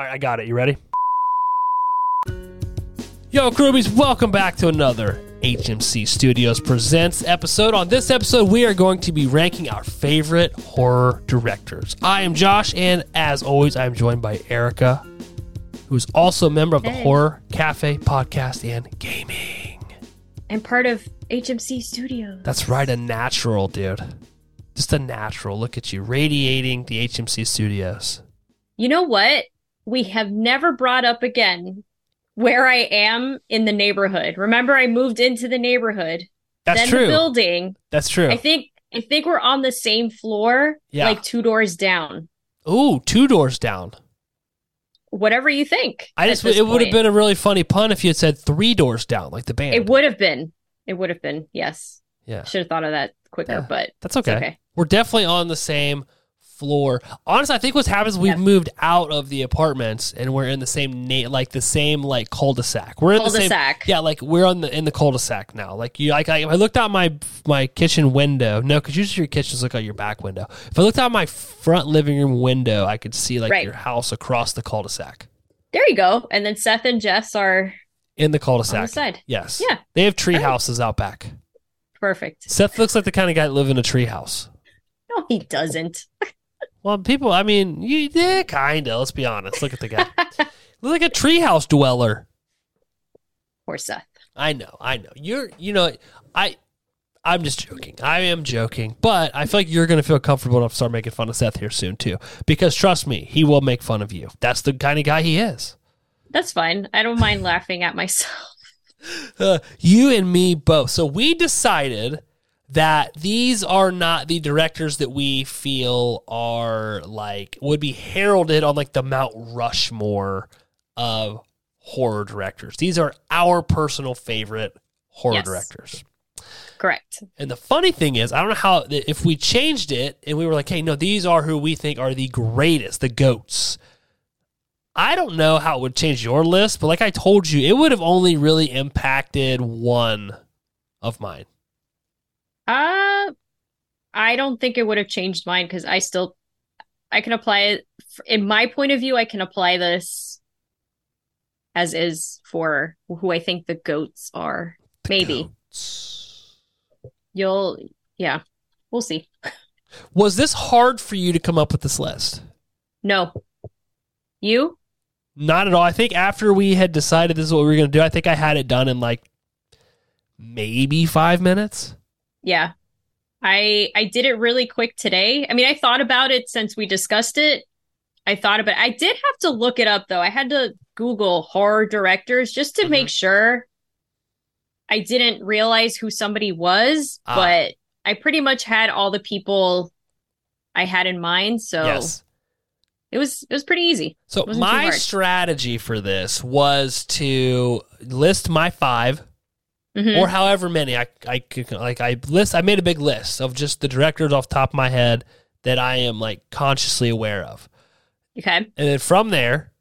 All right, I got it. You ready? Yo, Crewbies, welcome back to another HMC Studios Presents episode. On this episode, we are going to be ranking our favorite horror directors. I am Josh, and as always, I am joined by Eryka, who's also a member of the Hey. Horror Cafe podcast and gaming. I'm part of HMC Studios. That's right, a natural, dude. Just a natural. Look at you, radiating the HMC Studios. You know what? We have never brought up again where I am in the neighborhood. Remember, I moved into the neighborhood, That's then true. the building. That's true. I think I think we're on the same floor, Yeah. like two doors down. Ooh, two doors down. Whatever you think. I just it would have been a really funny pun if you had said three doors down, like the band. It would have been. It would have been. Yes. yeah, Should have thought of that quicker, Yeah. but that's okay. okay. We're definitely on the same floor. Honestly, I think what's happened is we've Yeah. moved out of the apartments and we're in the same na- like the same like cul-de-sac. We're in the same Cul-de-sac. yeah, like we're on the in the cul-de-sac now. Like you, like I, if I looked out my my kitchen window, no, because usually your kitchens look out your back window. If I looked out my front living room window, I could see like Right. your house across the cul-de-sac. There you go. And then Seth and Jess are In the cul-de-sac. the side. Yes. Yeah. They have tree Right. houses out back. Perfect. Seth looks like the kind of guy that live in a tree house. No, he doesn't. Well, people, I mean, you, yeah, kind of. Let's be honest. Look at the guy. Look like a treehouse dweller. Poor Seth. I know, I know. You're, you know, I, I'm just joking. I am joking, but I feel like you're going to feel comfortable enough to start making fun of Seth here soon too, because trust me, he will make fun of you. That's the kind of guy he is. That's fine. I don't mind laughing at myself. Uh, you and me both. So we decided that these are not the directors that we feel are like would be heralded on like the Mount Rushmore of horror directors. These are our personal favorite horror Yes. directors. Correct. And the funny thing is, I don't know how if we changed it and we were like, "Hey, no, these are who we think are the greatest, the goats." I don't know how it would change your list, but like I told you, it would have only really impacted one of mine. Uh, I don't think it would have changed mine because I still, I can apply it in my point of view. I can apply this as is for who I think the goats are. Maybe Goats. you'll, yeah, we'll see. Was this hard for you to come up with this list? No, you? Not at all. I think after we had decided this is what we were going to do, I think I had it done in like maybe five minutes. Yeah. I I did it really quick today. I mean, I thought about it since we discussed it. I thought about I did have to look it up though. I had to Google horror directors just to Mhm. make sure I didn't realize who somebody was, Ah. but I pretty much had all the people I had in mind, so Yes. it was it was pretty easy. So my strategy for this was to list my five Mhm. or however many I I could like I list I made a big list of just the directors off the top of my head that I am like consciously aware of. okay. And then from there,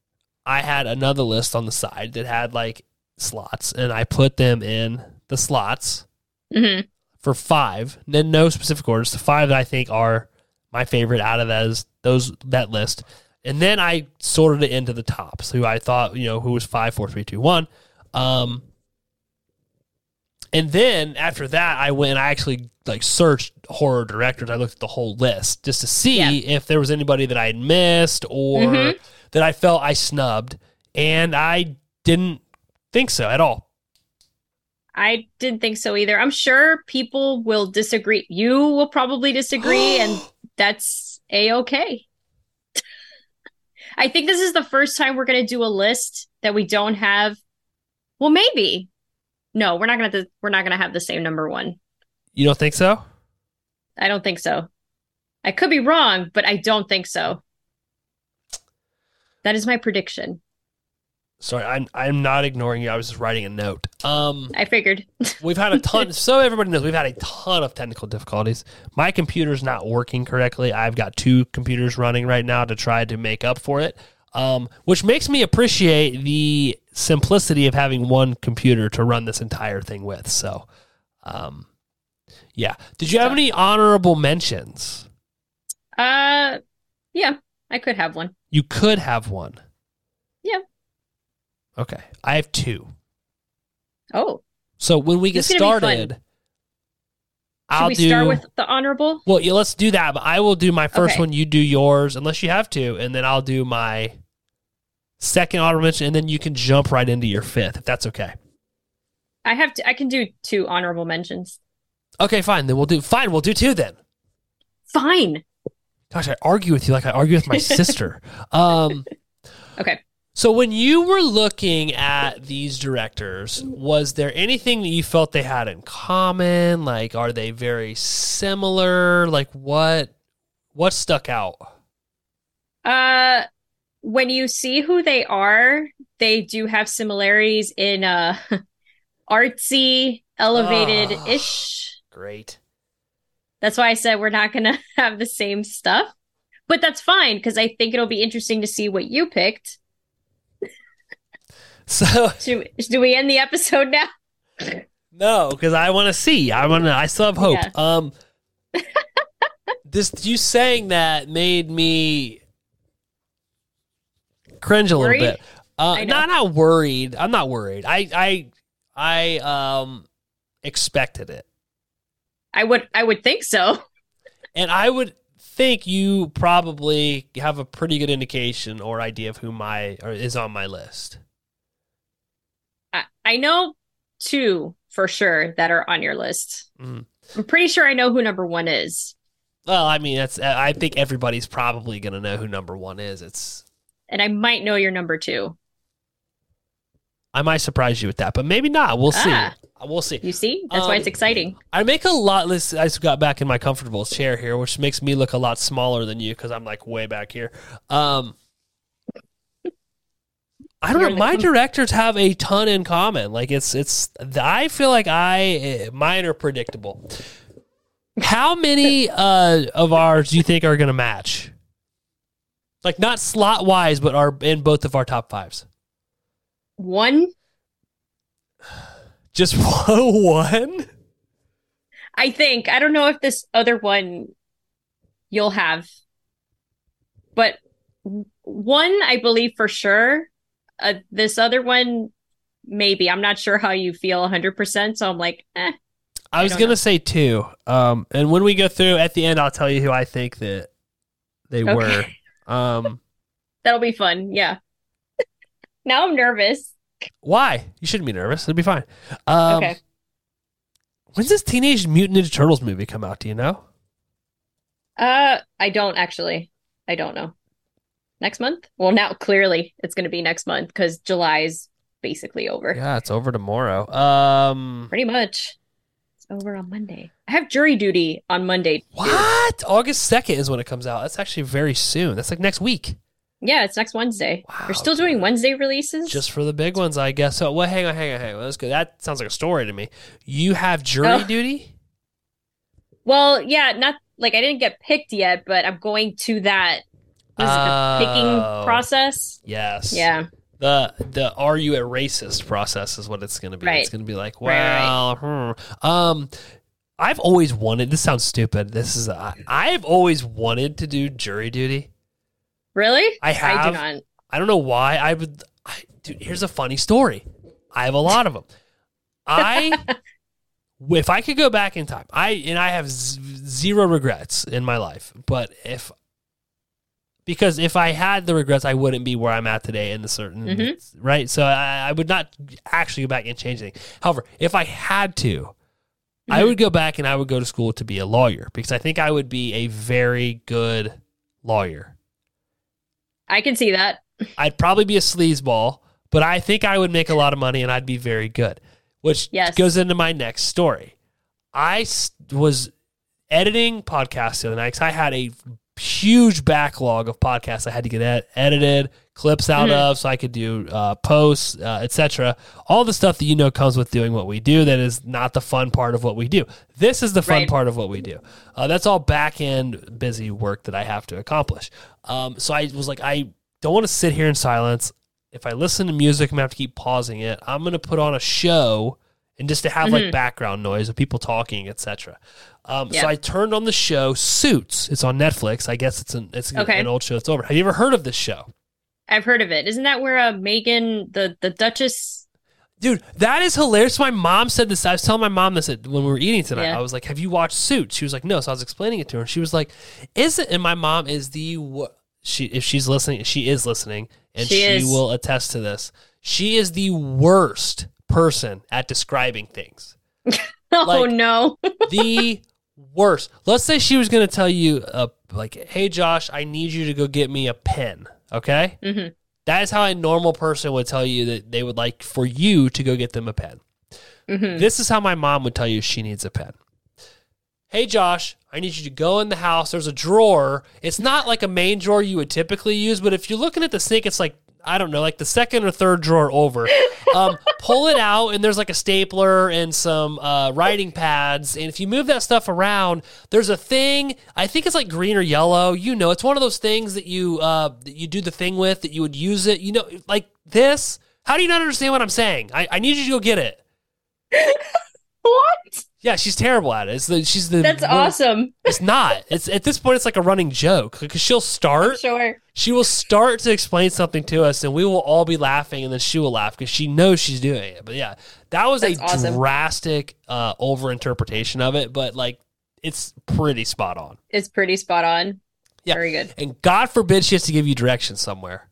I had another list on the side that had like slots and I put them in the slots hmm for five. Then no specific orders. The five that I think are my favorite out of those those that list. And then I sorted it into the tops, who I thought, you know, who was five, four, three, two, one. Um and then after that I went and I actually like searched horror directors. I looked at the whole list just to see Yeah. if there was anybody that I had missed or Mhm. that I felt I snubbed. And I didn't think so at all. I didn't think so either. I'm sure people will disagree. You will probably disagree, and that's a okay. I think this is the first time we're going to do a list that we don't have. Well, maybe. No, we're not going to. We're not to have the same number one. You don't think so? I don't think so. I could be wrong, but I don't think so. That is my prediction. Sorry, I'm I'm not ignoring you. I was just writing a note. Um, I figured. we've had a ton. so everybody knows we've had a ton of technical difficulties. My computer's not working correctly. I've got two computers running right now to try to make up for it. Um, which makes me appreciate the simplicity of having one computer to run this entire thing with. So, um, yeah. Did you have any honorable mentions? Uh, yeah, I could have one. You could have one. Yeah. Okay, I have two. Oh, So when we get This is gonna be fun. started, should I'll we do. start with the honorable? well, yeah, let's do that. But I will do my first Okay. one. You do yours, unless you have to, and then I'll do my second honorable mention, and then you can jump right into your fifth if that's okay. I have to. I can do two honorable mentions. Okay, fine. Then we'll do. Fine, we'll do two then. Fine. Gosh, I argue with you like I argue with my sister. Um, Okay. so when you were looking at these directors, was there anything that you felt they had in common? Like, are they very similar? Like, what what stuck out? Uh, when you see who they are, they do have similarities in uh artsy, elevated ish. Great. That's why I said we're not gonna have the same stuff. But that's fine because I think it'll be interesting to see what you picked. So do we end the episode now? no, because I want to see. I want to. I still have hope. Yeah. Um, this you saying that made me cringe a Worried? little bit. Uh, I know. not not worried. I'm not worried. I I I um expected it, I would I would think so. and I would think you probably have a pretty good indication or idea of who my or is on my list. I, I know two for sure that are on your list. Mm. I'm pretty sure I know who number one is. Well, I mean, that's. I think everybody's probably gonna know who number one is. It's. And I might know your number two. I might surprise you with that, but maybe not. We'll see. Ah. We'll see. You see? That's why Um, it's exciting. I make a lot less. I just got back in my comfortable chair here, which makes me look a lot smaller than you because I'm like way back here. Um, I don't You're know. My com- directors have a ton in common. Like it's it's. I feel like I mine are predictable. How many uh, of ours do you think are going to match? Like not slot wise, but are in both of our top fives. One, Just one. I think. I don't know if this other one you'll have, but one I believe for sure. Uh, this other one, maybe. I'm not sure how you feel 100%. So I'm like, eh. I was don't gonna know. say two. Um, and when we go through at the end, I'll tell you who I think that they were. Um, That'll be fun. Yeah. now I'm nervous. why? You shouldn't be nervous. It'll be fine. Um, okay. When's this Teenage Mutant Ninja Turtles movie come out? Do you know? Uh, I don't actually. I don't know. Next month? Well, now clearly it's going to be next month because July is basically over. Yeah, it's over tomorrow. Um, Pretty much. It's over on Monday. I have jury duty on Monday. too. what? August second is when it comes out. That's actually very soon. That's like next week. Yeah, it's next Wednesday. Wow, You're still doing. Wednesday releases? Just for the big ones, I guess. So, well, hang on, hang on, hang on. Let's go. That sounds like a story to me. You have jury Oh. duty. Well, yeah, not like I didn't get picked yet, but I'm going to that. What is it, the Oh. picking process? Yes. Yeah. The the are you a racist process is what it's going to be. Right. It's going to be like, Right, right, well, hmm. um, I've always wanted. This sounds stupid. This is I, I've always wanted to do jury duty. Really? I I do have. not. I don't know why. I would. I, dude, here's a funny story. I have a lot of them. I, if I could go back in time, I and I have z- zero regrets in my life. But if because if I had the regrets, I wouldn't be where I'm at today in the certain Mhm. right. So I, I would not actually go back and change anything. However, if I had to, I Mhm. would go back and I would go to school to be a lawyer because I think I would be a very good lawyer. I can see that. I'd probably be a sleazeball, but I think I would make a lot of money and I'd be very good. Which Yes. goes into my next story. I was editing podcasts the other night I had a huge backlog of podcasts I had to get ed- edited, clips out Mhm. of, so I could do uh, posts, uh, etc. All the stuff that you know comes with doing what we do. That is not the fun part of what we do. This is the fun Right. part of what we do. Uh, that's all back end busy work that I have to accomplish. Um, so I was like, I don't want to sit here in silence. If I listen to music, I'm gonna have to keep pausing it. I'm gonna put on a show and just to have like Mhm. background noise of people talking, etc. Um, Yeah. So I turned on the show Suits. It's on Netflix. I guess it's an it's Okay. an old show It's over. Have you ever heard of this show? I've heard of it. Isn't that where uh, Meghan, the the Duchess? Dude, that is hilarious. My mom said this. I was telling my mom this when we were eating tonight. Yeah. I was like, "Have you watched Suits?" She was like, "No." So I was explaining it to her. She was like, "Is it?" And my mom is the she if she's listening, she is listening, and She she, will attest to this. She is the worst person at describing things. Oh Like- no! the worst. Let's say she was going to tell you, uh, like, "Hey, Josh, I need you to go get me a pen." Okay, hmm that is how a normal person would tell you that they would like for you to go get them a pen. hmm This is how my mom would tell you she needs a pen. Hey, Josh, I need you to go in the house. There's a drawer. It's not like a main drawer you would typically use, but if you're looking at the sink, it's like, I don't know, like the second or third drawer over. Um, pull it out, and there's like a stapler and some uh, writing pads. And if you move that stuff around, there's a thing. I think it's like green or yellow. You know, it's one of those things that you uh, that you do the thing with that you would use it. You know, like this. How do you not understand what I'm saying? I, I need you to go get it. Yeah, she's terrible at it. It's the, she's the That's awesome. It's not. It's at this point, it's like a running joke because she'll start. Sure. She will start to explain something to us, and we will all be laughing, and then she will laugh because she knows she's doing it. But yeah, that was That's a awesome. drastic uh, overinterpretation of it, but like it's pretty spot on. It's pretty spot on. Yeah. Very good. And God forbid she has to give you directions somewhere.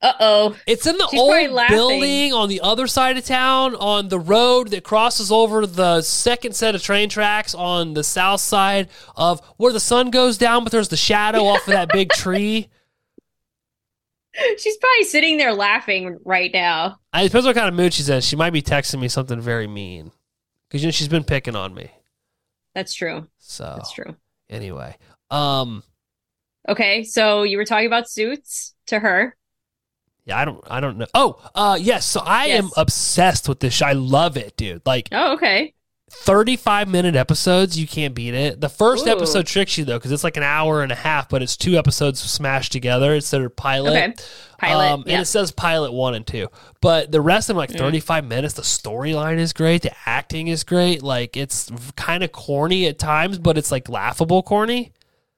Uh oh. It's in the She's old building on the other side of town, on the road that crosses over the second set of train tracks on the south side of where the sun goes down, but there's the shadow off of that big tree. She's probably sitting there laughing right now. I, it depends what kind of mood she's in. She might be texting me something very mean because you know she's been picking on me. That's true. So That's true. anyway, um, Okay, so you were talking about suits to her. Yeah, I don't, I don't know. Oh, uh, yes. So I am obsessed with this. show. I love it, dude. Like Oh, okay. 35 minute episodes. You can't beat it. The first Ooh. episode tricks you though, because it's like an hour and a half, but it's two episodes smashed together. It's their pilot. Okay. Pilot. Um, yeah. And it says pilot one and two. But the rest of them, like Mm. 35 minutes, the storyline is great. The acting is great. Like, it's kind of corny at times, but it's like laughable corny.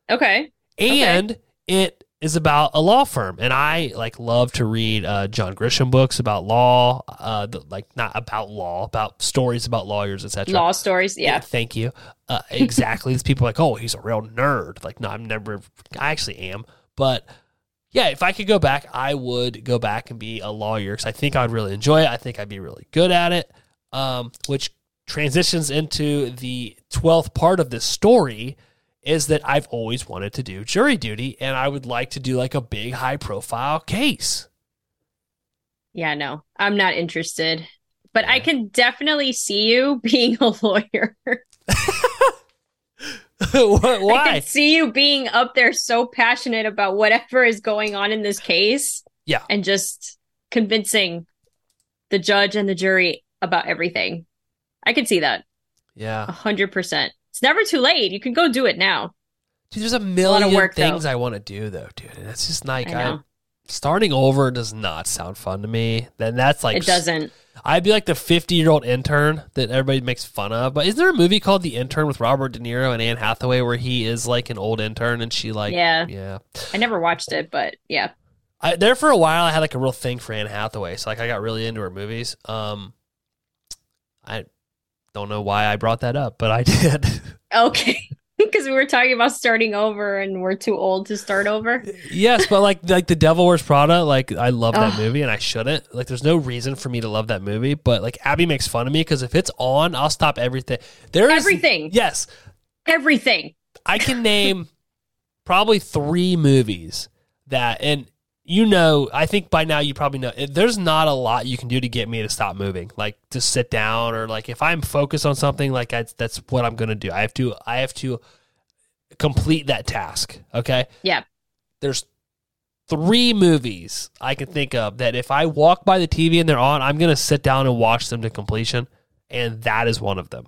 Okay. And it is about a law firm. And I like love to read uh, John Grisham books about law, uh, the, like not about law, about stories about lawyers, etc. Law stories. Yeah. Thank you. Uh, exactly. These people are like, oh, he's a real nerd. Like, no, I'm never. I actually am. But yeah, if I could go back, I would go back and be a lawyer because I think I'd really enjoy it. I think I'd be really good at it. Um, which transitions into the twelfth part of this story is that I've always wanted to do jury duty, and I would like to do like a big, high profile case. Yeah, no. I'm not interested. But I can definitely see you being a lawyer. What- I can see you being up there so passionate about whatever is going on in this case. Yeah. And just convincing the judge and the jury about everything. I can see that. Yeah. A hundred percent. It's never too late. You can go do it now. Dude, there's a million work, things though. I want to do though, dude. And it's just like I I starting over does not sound fun to me. Then that's like it doesn't. I'd be like the 50 year old intern that everybody makes fun of. But isn't there a movie called The Intern with Robert De Niro and Anne Hathaway where he is like an old intern and she like Yeah. yeah. I never watched it, but yeah. I, there for a while I had like a real thing for Anne Hathaway, so like I got really into her movies. Um, I don't know why I brought that up, but I did. Okay. Because we were talking about starting over and we're too old to start over. yes, but like like the Devil Wears Prada, like I love that movie and I shouldn't. Like there's no reason for me to love that movie, but like Abby makes fun of me because if it's on, I'll stop everything. There is Everything. Yes, Everything. I can name probably three movies that, and you know, I think by now you probably know. There's not a lot you can do to get me to stop moving, like to sit down or like if I'm focused on something, like that's that's what I'm gonna do. I have to I have to complete that task. Okay. Yeah. There's three movies I can think of that if I walk by the TV and they're on, I'm gonna sit down and watch them to completion, and that is one of them.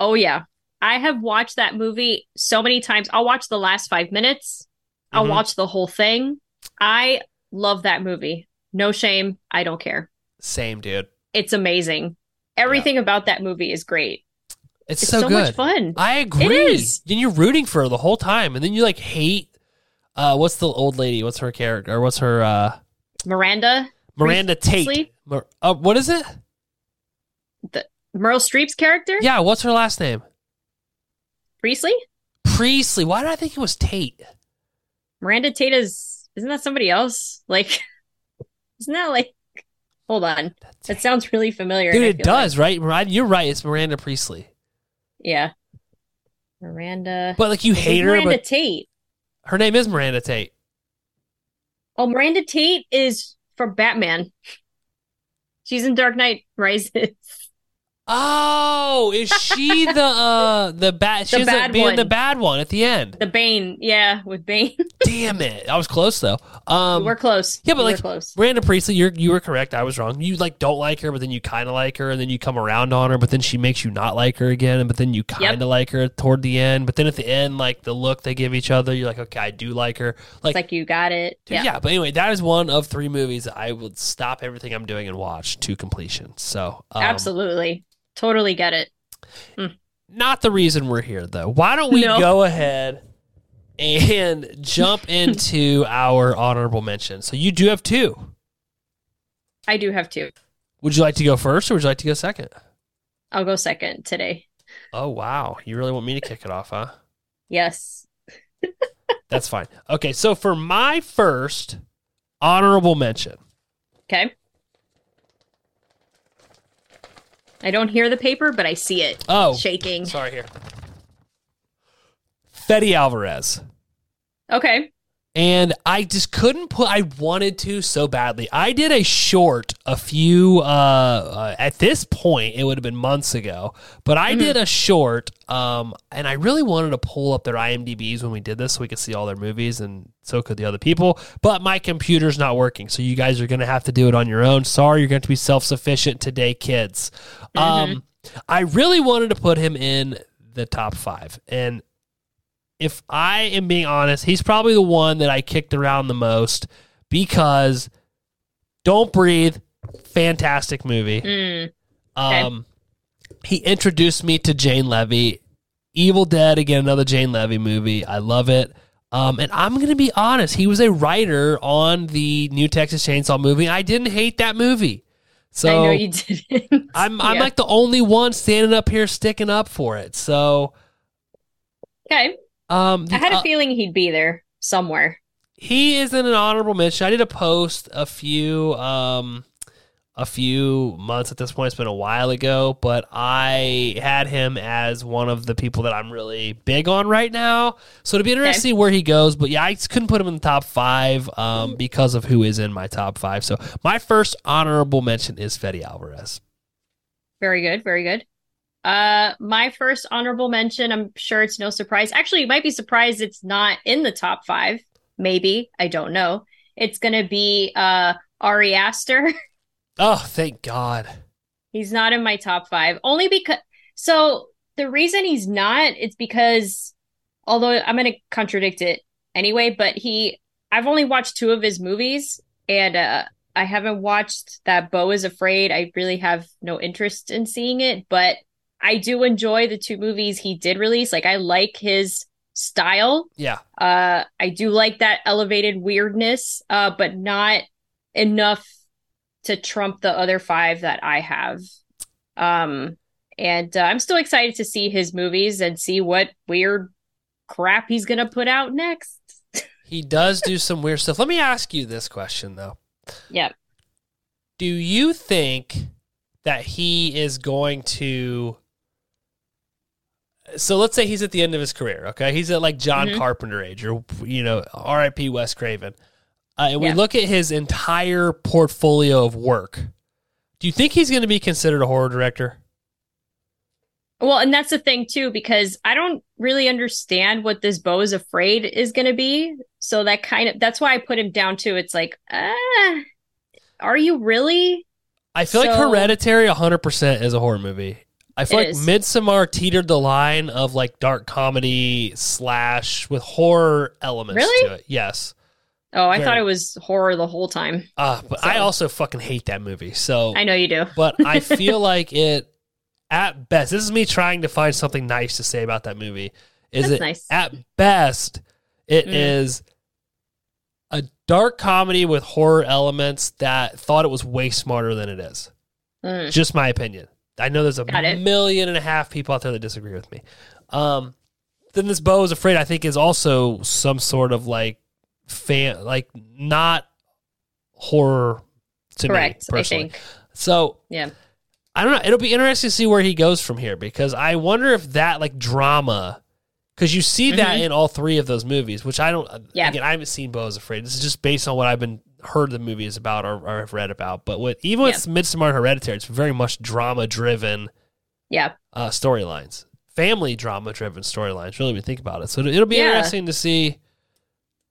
Oh yeah. I have watched that movie so many times. I'll watch the last five minutes. I'll Mhm. watch the whole thing. I love that movie. No shame. I don't care. Same, dude. It's amazing. Everything about that movie is great. It's, It's so, so, good. much fun. I agree. is. And you're rooting for her the whole time, and then you like hate Uh, what's the old lady? What's her character? Or what's her? Uh, Miranda, Miranda Tate. Uh, what is it? The Meryl Streep's character, Yeah, what's her last name? Priestly. Priestly. Why did I think it was Tate? Miranda Tate is isn't that somebody else? Like, isn't that like? Hold on, that sounds really familiar. Dude, it feel like- does, right? Miranda, you're right. It's Miranda Priestly. yeah, Miranda. But like you hate her, Miranda Tate. her name is Miranda Tate. Oh, Miranda Tate is from Batman. She's in Dark Knight Rises. Oh, is she the uh the bad? She's bad being one. the bad one at the end. The Bane, yeah, with Bane. Damn it, I was close though. Um, we're close. yeah, but We were like close. Miranda Priestly, you're you were correct. I was wrong. You like don't like her, but then you kind of like her, and then you come around on her, but then she makes you not like her again, and but then you kind of like her toward the end. But then at the end, like the look they give each other, you're like, okay, I do like her. Like, It's like you got it. dude, Yeah. yeah. But anyway, that is one of three movies I would stop everything I'm doing and watch to completion. So um, Absolutely. Totally get it. Mm. not the reason we're here though. Why don't we No. go ahead and jump into our honorable mention? So you do have two. I do have two. Would you like to go first or would you like to go second? I'll go second today. Oh wow, you really want me to kick it off, huh? Yes. That's fine. Okay, so for my first honorable mention, Okay. I don't hear the paper, but I see it oh, shaking. sorry here, Fede Alvarez. Okay. And I just couldn't put. I wanted to so badly. I did a short a few. Uh, uh, at this point, it would have been months ago, but I did a short. Um, and I really wanted to pull up their IMDb's when we did this, so we could see all their movies, and so could the other people. But my computer's not working, so you guys are gonna have to do it on your own. Sorry, you're going to be self sufficient today, kids. Um, I really wanted to put him in the top five, and if I am being honest, he's probably the one that I kicked around the most because Don't Breathe, fantastic movie. Mm. Okay. Um, he introduced me to Jane Levy. Evil Dead, again, another Jane Levy movie. I love it. Um, and I'm going to be honest, he was a writer on the new Texas Chainsaw movie. I didn't hate that movie. So I know you didn't. I'm I'm Yeah. like the only one standing up here sticking up for it. So okay. Um the I had a uh, feeling he'd be there somewhere. he is in an honorable mention. I did a post a few um a few months at this point. It's been a while ago, but I had him as one of the people that I'm really big on right now. So it'll be interesting to see where he goes. But yeah, I couldn't put him in the top five um, because of who is in my top five. So my first honorable mention is Fede Alvarez. Very good. Very good. Uh, my first honorable mention. I'm sure it's no surprise. Actually, you might be surprised it's not in the top five. Maybe I don't know. It's gonna be uh Ari Aster. Oh, thank God. He's not in my top five. Only because so the reason he's not it's because although I'm gonna contradict it anyway, but he I've only watched two of his movies and uh I haven't watched that Beau is Afraid. I really have no interest in seeing it, but I do enjoy the two movies he did release. Like I like his style. Yeah. Uh I do like that elevated weirdness, uh, but not enough to trump the other five that I have. Um and uh, I'm still excited to see his movies and see what weird crap he's gonna put out next. He does do some weird stuff. Let me ask you this question though. Yeah. Do you think that he is going to so let's say he's at the end of his career, okay? He's at like John Mhm. Carpenter age or you know, RIP Wes Craven. Uh, and we look at his entire portfolio of work. Do you think he's going to be considered a horror director? Well, and that's the thing too, because I don't really understand what this Beau is afraid is gonna be. So that kind of that's why I put him down too. It's like, ah, are you really? I feel like So- Hereditary 100% is a horror movie. I feel It like is. Midsommar teetered the line of like dark comedy slash with horror elements Really? to it. Yes. Oh, I Very. thought it was horror the whole time. Uh, but I also fucking hate that movie. So, I know you do. but I feel like it at best. This is me trying to find something nice to say about that movie. Is That's it nice. at best it is Mm. dark comedy with horror elements that thought it was way smarter than it is. Mm. Just my opinion. I know there's a million and a half people out there that disagree with me. Um, then this Beau is afraid. I think is also some sort of like fan, like not horror to Correct. me I personally. think. So Yeah. I don't know. It'll be interesting to see where he goes from here because I wonder if that like drama, because you see that Mhm. in all three of those movies, which I don't. Yeah. Again, I haven't seen Beau is Afraid. This is just based on what I've been heard the movie is about or, or have read about. But with even with Midsommar and Hereditary, it's very much drama driven Yeah. uh, storylines, family drama driven storylines. Really, when you think about it, so it'll be Yeah. interesting to see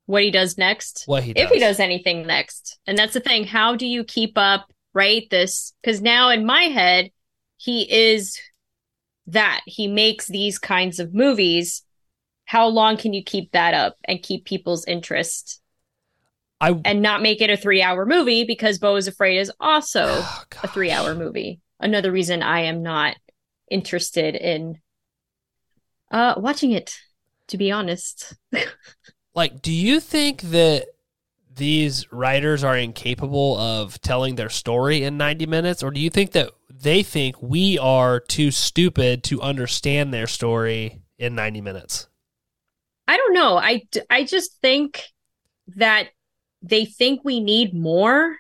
What he does next. what he does. if he does anything next. And that's the thing. How do you keep up, right? This, because now in my head, he is that. He makes these kinds of movies. How long can you keep that up and keep people's interest I and not make it a three hour movie? Because Beau is Afraid is also Oh, a three hour movie. Another reason I am not interested in uh watching it, to be honest. like do you think that these writers are incapable of telling their story in 90 minutes or do you think that they think we are too stupid to understand their story in 90 minutes I don't know. I, I just think that they think we need more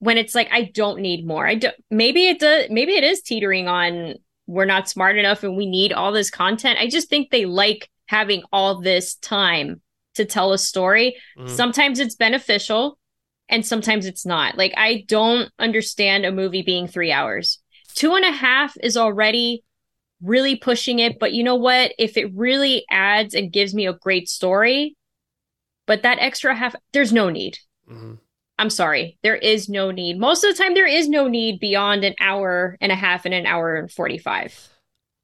when it's like I don't need more. I don't maybe it does maybe it is teetering on we're not smart enough and we need all this content. I just think they like having all this time to tell a story. Mhm. Sometimes it's beneficial and sometimes it's not. Like I don't understand a movie being three hours. Two and a half is already really pushing it, but you know what? If it really adds and gives me a great story, but that extra half, there's no need. Mhm. I'm sorry. There is no need. Most of the time, there is no need beyond an hour and a half and an hour and 45.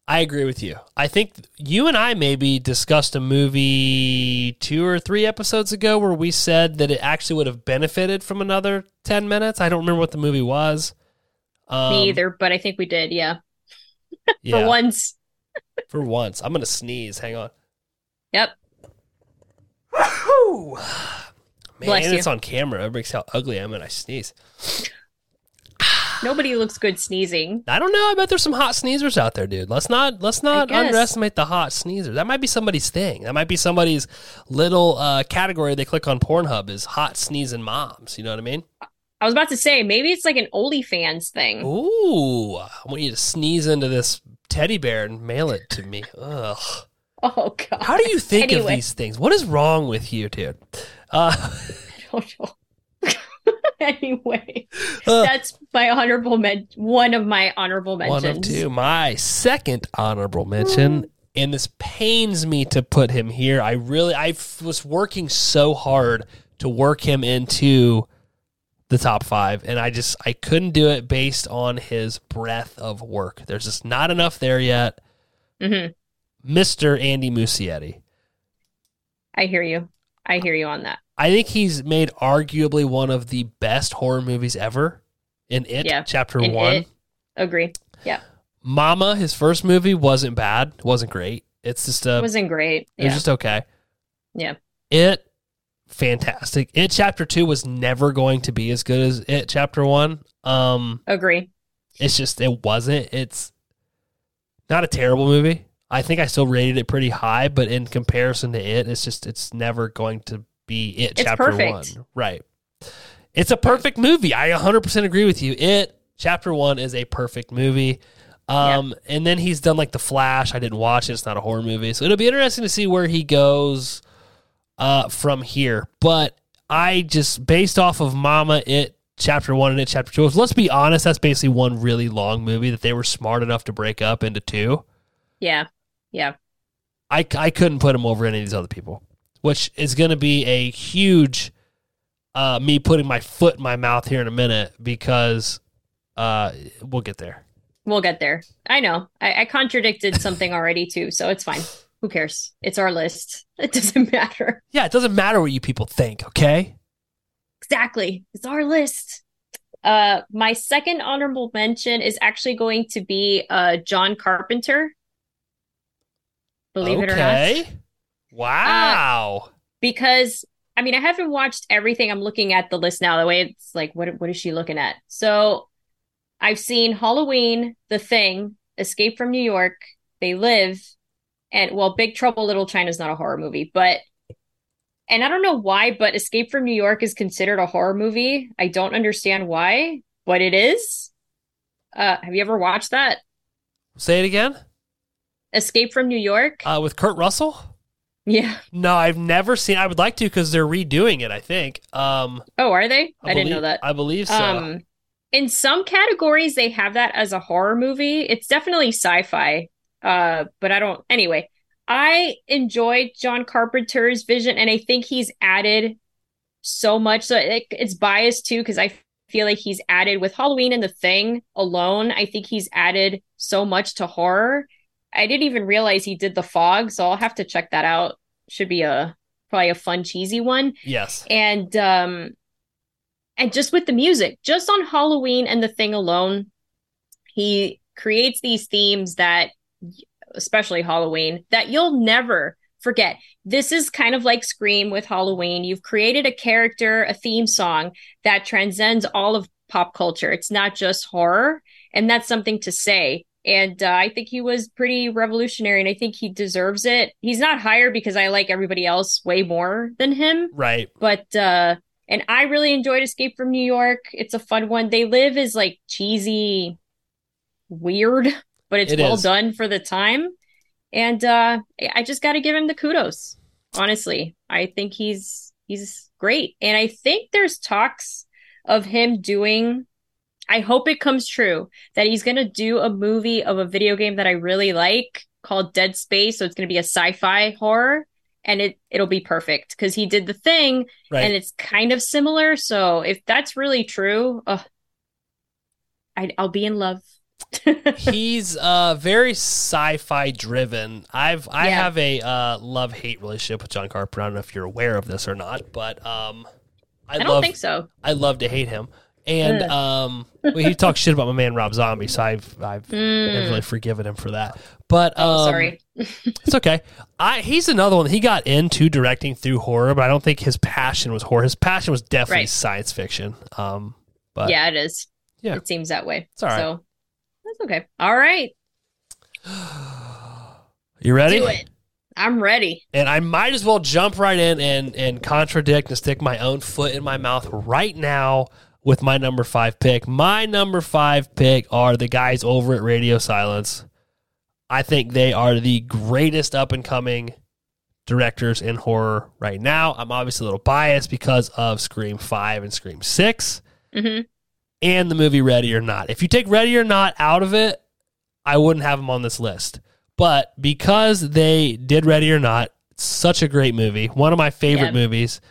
I agree with you. I think you and I maybe discussed a movie two or three episodes ago where we said that it actually would have benefited from another 10 minutes. I don't remember what the movie was. Um, Me either, but I think we did. Yeah. yeah, For once. For once. I'm going to sneeze. Hang on. Yep. Man, Bless and you. it's on camera. It see how ugly I am when I sneeze. Nobody looks good sneezing. I don't know. I bet there's some hot sneezers out there, dude. Let's not let's not guess. underestimate the hot sneezer. That might be somebody's thing. That might be somebody's little uh, category they click on Pornhub is hot sneezing moms. You know what I mean? I was about to say, maybe it's like an OnlyFans thing. Ooh, I want you to sneeze into this teddy bear and mail it to me. Ugh. Oh, God. How do you think of these things? What is wrong with you, dude? Uh, I don't know. anyway, uh, that's my honorable men- one of my honorable mentions. One of two. My second honorable mention, and this pains me to put him here. I really, I was working so hard to work him into the top five, and I just, I couldn't do it based on his breadth of work. There's just not enough there yet. Mhm. Mister Andy Muschietti. I hear you. I hear you on that. I think he's made arguably one of the best horror movies ever. In it, Yeah, chapter in one. It. Agree. Yeah, Mama, his first movie wasn't bad, It wasn't great. It's just a it wasn't great. It was just okay. Yeah. It fantastic. It chapter 2 was never going to be as good as it chapter 1. Um agree. it's just it wasn't. It's not a terrible movie. I think I still rated it pretty high, but in comparison to it, it's just it's never going to be it It's chapter perfect. 1. Right. It's a perfect movie. I 100% agree with you. It chapter 1 is a perfect movie. Um and then he's done like The Flash. I didn't watch it. It's not a horror movie. So it'll be interesting to see where he goes uh from here. But I just based off of Mama It chapter 1 and It chapter 2. Let's be honest, that's basically one really long movie that they were smart enough to break up into two. Yeah, yeah. I, I couldn't put him over any of these other people, which is going to be a huge uh, me putting my foot in my mouth here in a minute because uh, we'll get there. We'll get there. I know. I, I contradicted something already too, so it's fine. Who cares? It's our list. It doesn't matter. Yeah, it doesn't matter what you people think, okay? Exactly. It's our list. Uh, my second honorable mention is actually going to be uh John Carpenter. Believe it or not. okay. Wow. because I mean, I haven't watched everything. I'm looking at the list now. The way it's like, what what is she looking at? So I've seen Halloween, The Thing, Escape from New York, They Live, and well, Big Trouble Little China is not a horror movie, but and I don't know why, but Escape from New York is considered a horror movie. I don't understand why, but it is. Uh, have you ever watched that? Say it again. Escape from New York. Uh, with Kurt Russell. Yeah. No, I've never seen. I would like to because they're redoing it. I think. Um, oh, are they? I, I didn't know that. I believe so. Um, in some categories, they have that as a horror movie. It's definitely sci-fi. Uh, but I don't. Anyway, I enjoyed John Carpenter's vision, and I think he's added so much. So it, it's biased too because I feel like he's added with Halloween and The Thing alone. I think he's added so much to horror. I didn't even realize he did The Fog, so I'll have to check that out. Should be a probably a fun cheesy one. Yes. and um and just with the music just on halloween and the thing alone he creates these themes that especially halloween that you'll never forget. This is kind of like scream with halloween. You've created a character a theme song that transcends all of pop culture. It's not just horror. And that's something to say and uh, I think he was pretty revolutionary, and I think he deserves it. He's not higher because I like everybody else way more than him, Right. but uh and I really enjoyed Escape from New York. It's a fun one. They Live is like cheesy, weird, but it's It well is. done for the time. And uh I just got to give him the kudos. Honestly, I think he's he's great, and I think there's talks of him doing. I hope it comes true that he's going to do a movie of a video game that I really like called Dead Space. So it's going to be a sci-fi horror, and it it'll be perfect because he did the thing, Right. and it's kind of similar. So if that's really true, uh, I, I'll be in love. He's uh very sci-fi driven. I've I Yeah. have a uh love hate relationship with John Carpenter. I don't know if you're aware of this or not, but um I, I don't love think so. I love to hate him. And um well, he talks shit about my man Rob Zombie, so I've I've Mm. really forgiven him for that. But um, Oh, sorry. it's okay. I he's another one. He got into directing through horror, but I don't think his passion was horror. His passion was definitely Right. science fiction. Um, but yeah, it is. Yeah. It seems that way. It's all right. So that's okay. All right. you ready? Do it. I'm ready. And I might as well jump right in and and contradict and stick my own foot in my mouth right now with my number five pick. My number five pick are the guys over at Radio Silence. I think they are the greatest up and coming directors in horror right now. I'm obviously a little biased because of Scream 5 and Scream 6 hmm and the movie Ready or Not. If you take Ready or Not out of it, I wouldn't have them on this list. But because they did Ready or Not, it's such a great movie, one of my favorite Yeah. movies,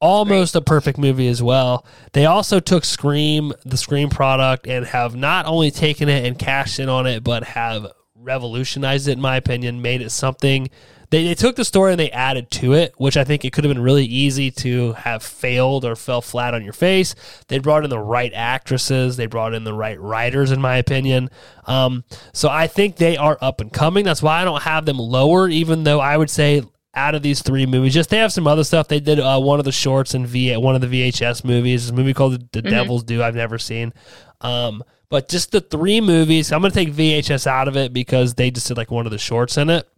almost a perfect movie as well. They also took Scream, the Scream product, and have not only taken it and cashed in on it, but have revolutionized it, in my opinion, made it something. They, they took the story and they added to it, which I think it could have been really easy to have failed or fell flat on your face. They brought in the right actresses, they brought in the right writers, in my opinion. Um, so I think they are up and coming. That's why I don't have them lower, even though I would say out of these three movies, just they have some other stuff. They did uh, one of the shorts in V one of the VHS movies, a movie called The, the Mhm. Devil's Due I've never seen. Um, but just the three movies, I'm going to take VHS out of it because they just did like one of the shorts in it.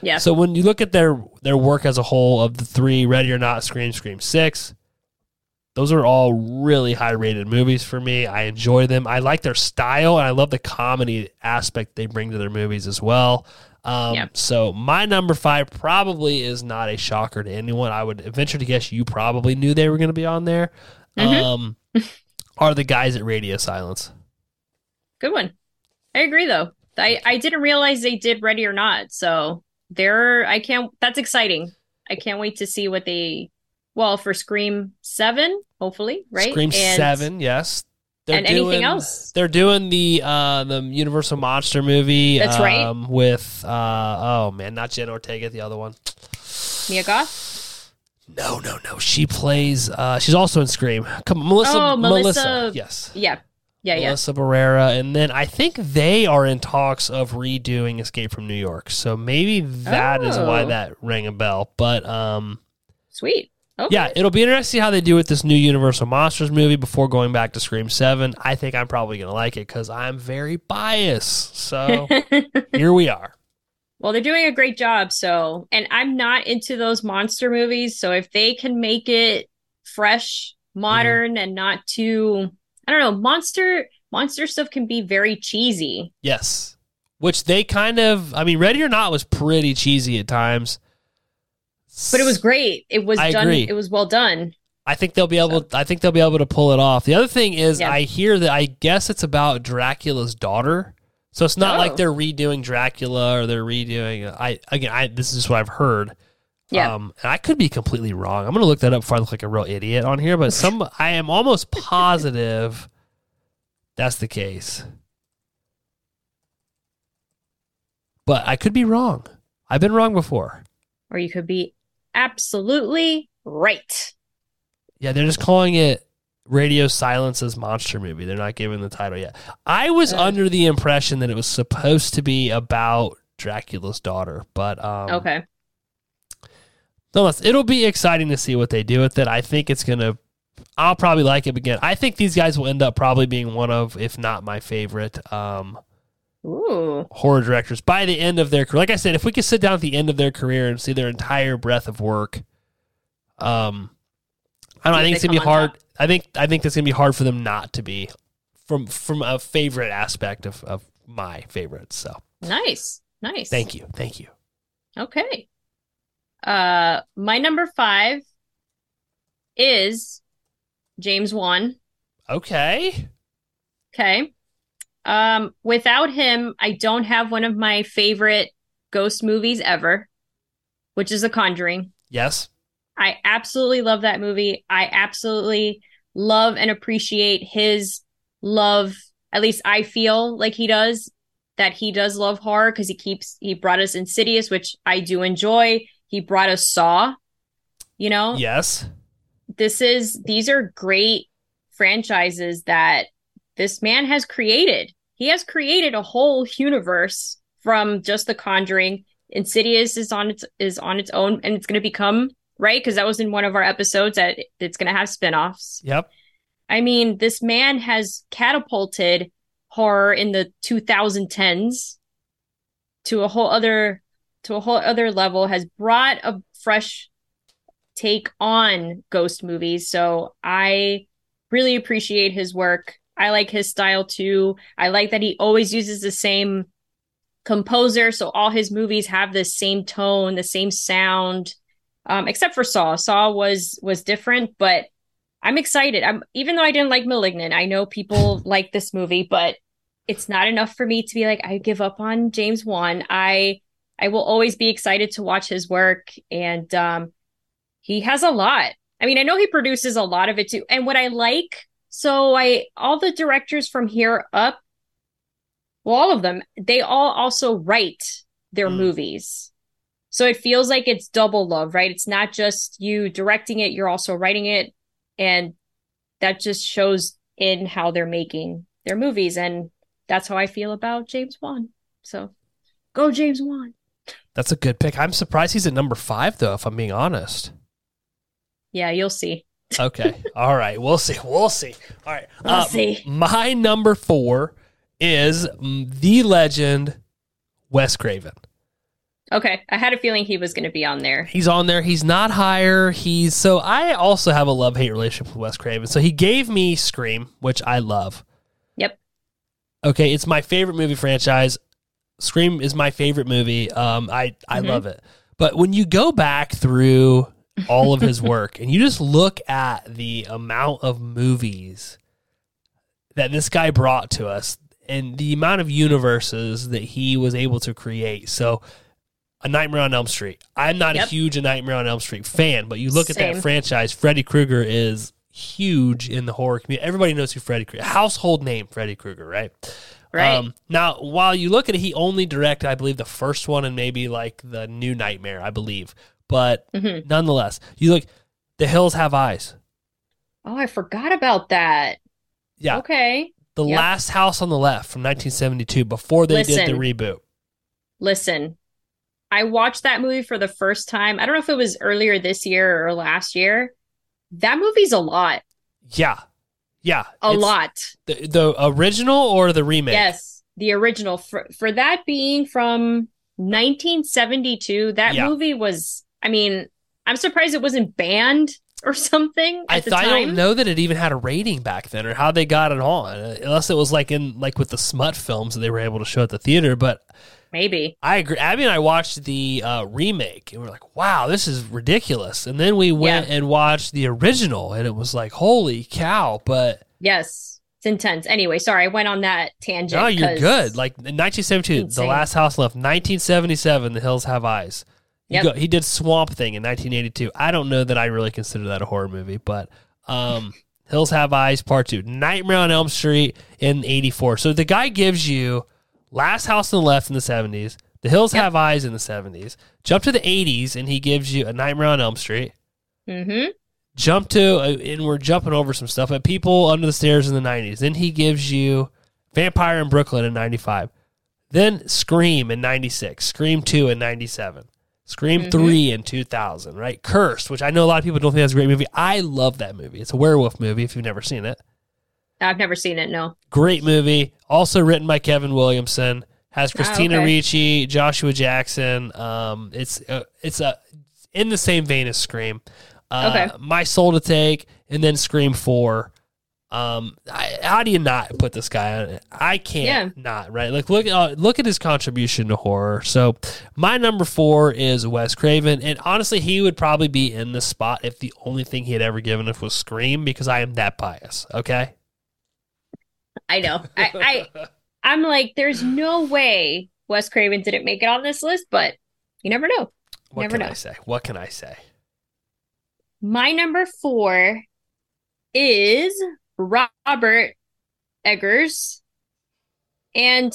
Yeah. So when you look at their their work as a whole of the three, Ready or Not, Scream, Scream Six, those are all really high rated movies for me. I enjoy them. I like their style and I love the comedy aspect they bring to their movies as well. Um, Yeah. So my number five probably is not a shocker to anyone. I would venture to guess you probably knew they were going to be on there. Mhm. Um, are the guys at Radio Silence? Good one. I agree though. I I didn't realize they did Ready or Not. So they're I can't that's exciting. I can't wait to see what they well for Scream 7, hopefully, right? Scream And- Seven, yes. They're and anything else. They're doing the uh the Universal Monster movie. That's right. um, With uh oh man, not Jen Ortega, the other one. Mia Goth? No, no, no. She plays. uh She's also in Scream. Come on, Melissa. Oh, Melissa- Yes. Yeah. Yeah, yeah. Melissa Barrera, and then I think they are in talks of redoing Escape from New York. So maybe that is why Oh. that rang a bell. But um, Sweet. Okay. Yeah, it'll be interesting to see how they do with this new Universal Monsters movie before going back to Scream 7. I think I'm probably going to like it because I'm very biased. So here we are. well, they're doing a great job. So, and I'm not into those monster movies. So if they can make it fresh, modern, and not too, I don't know, monster monster stuff can be very cheesy. Yes. Which they kind of, I mean, Ready or Not was pretty cheesy at times. But it was great. It was I done. agree. It was well done. I think they'll be able. I think they'll be able to pull it off. The other thing is, Yeah. I hear that. I guess it's about Dracula's daughter. So it's not Oh. like they're redoing Dracula or they're redoing. I again, I this is just what I've heard. Yeah. Um, and I could be completely wrong. I'm gonna look that up before I look like a real idiot on here. But some, I am almost positive that's the case. But I could be wrong. I've been wrong before. Or you could be absolutely right. Yeah, they're just calling it Radio Silence's monster movie. They're not giving the title yet. I was Uh. under the impression that it was supposed to be about Dracula's daughter, but um, Okay. nonetheless, it'll be exciting to see what they do with it. I think it's gonna. I'll probably like it again. I think these guys will end up probably being one of, if not my favorite, um, Ooh. horror directors by the end of their career. Like I said, if we could sit down at the end of their career and see their entire breadth of work, um, I don't. know, I think it's gonna be hard. top. I think I think that's gonna be hard for them not to be from from a favorite aspect of of my favorites. So Nice. Nice. thank you, thank you. Okay. Uh my number 5 is James Wan. Okay, Okay. Um without him, I don't have one of my favorite ghost movies ever, which is The Conjuring. yes, I absolutely love that movie. I absolutely love and appreciate his love. At least I feel like he does that he does love horror because he keeps he brought us Insidious, which I do enjoy. He brought us Saw. You know, yes, this is these are great franchises that this man has created. He has created a whole universe from just The Conjuring. Insidious is on its is on its own, and it's going to become right because that was in one of our episodes that it's going to have spin-offs. yep, I mean, this man has catapulted horror in the 2010s to a whole other to a whole other level has brought a fresh take on ghost movies. So I really appreciate his work. I like his style too. I like that he always uses the same composer, so all his movies have the same tone, the same sound. Um, except for Saw. Saw was was different, but I'm excited. I'm even though I didn't like Malignant, I know people like this movie, but it's not enough for me to be like I give up on James Wan. I I will always be excited to watch his work and um he has a lot. I mean, I know he produces a lot of it too. And what I like, so I all the directors from here up, well, all of them, they all also write their Mm. movies. So it feels like it's double love, right? It's not just you directing it, you're also writing it. And that just shows in how they're making their movies. And that's how I feel about James Wan. So go, James Wan. that's a good pick. I'm surprised he's at number five though. If I'm being honest. Yeah, you'll see. Okay, all right, we'll see, we'll see. All right, We'll Uh, see. My number four is mm, the legend Wes Craven. Okay. I had a feeling he was going to be on there. He's on there. He's not higher. He's so I also have a love hate relationship with Wes Craven. So he gave me Scream, which I love. Yep. Okay, it's my favorite movie franchise. Scream is my favorite movie. Um, I I Mhm. love it. But when you go back through all of his work and you just look at the amount of movies that this guy brought to us and the amount of universes that he was able to create. So, A Nightmare on Elm Street. I'm not a huge A Nightmare on Elm Street fan, but you look at that franchise, Freddy Krueger is huge in the horror community. Everybody knows who Freddy Krueger. Household name Freddy Krueger, right? Right. Um, now, while you look at it, he only directed, I believe, the first one and maybe like the new Nightmare, I believe. But Mhm. nonetheless, you look, The Hills Have Eyes. Oh, I forgot about that. Yeah, Okay. The Yep. Last House on the Left from 1972 before they did the reboot. Listen, I watched that movie for the first time. I don't know if it was earlier this year or last year. That movie's a lot. Yeah. Yeah. A lot. The, the original or the remake? Yes, the original for for that being from 1972. That Yeah. movie was. I mean, I'm surprised it wasn't banned or something at I the thought I don't know that it even had a rating back then or how they got it on. Unless it was like in like with the smut films that they were able to show at the theater. But Maybe. I agree. Abby and I watched the uh, remake and we are like, wow, this is ridiculous. And then we went Yeah. and watched the original and it was like, holy cow. But Yes, it's intense. Anyway, sorry, I went on that tangent. no, you're good. Like in 1972, The Last House Left. 1977, The Hills Have Eyes. Yep. go- he did Swamp Thing in 1982. I don't know that I really consider that a horror movie, but um, Hills Have Eyes Part Two, Nightmare on Elm Street in '84. So the guy gives you Last House on the Left in the '70s, The Hills Yep. Have Eyes in the '70s. Jump to the '80s, and he gives you a Nightmare on Elm Street. Mhm. Jump to, uh, and we're jumping over some stuff, but People Under the Stairs in the '90s. Then he gives you Vampire in Brooklyn in '95. Then Scream in 96, Scream 2 in 97, Scream Mhm. 3 in 2000, right? Cursed, which I know a lot of people don't think that's a great movie. I love that movie. It's a werewolf movie if you've never seen it. I've never seen it. No. Great movie. Also written by Kevin Williamson. Has Christina okay. Ricci, Joshua Jackson. Um, it's uh, it's a in the same vein as Scream. Uh, Okay. My Soul to Take, and then Scream Four. Um, I, how do you not put this guy on it? I can't not right. Like look, uh, look at his contribution to horror. So my number four is Wes Craven, and honestly, he would probably be in this spot if the only thing he had ever given us was Scream, because I am that biased. Okay. I know. I, I I'm like, there's no way Wes Craven didn't make it on this list, but you never know. What Never can I know. say? What can I say? My number four is Robert Eggers. And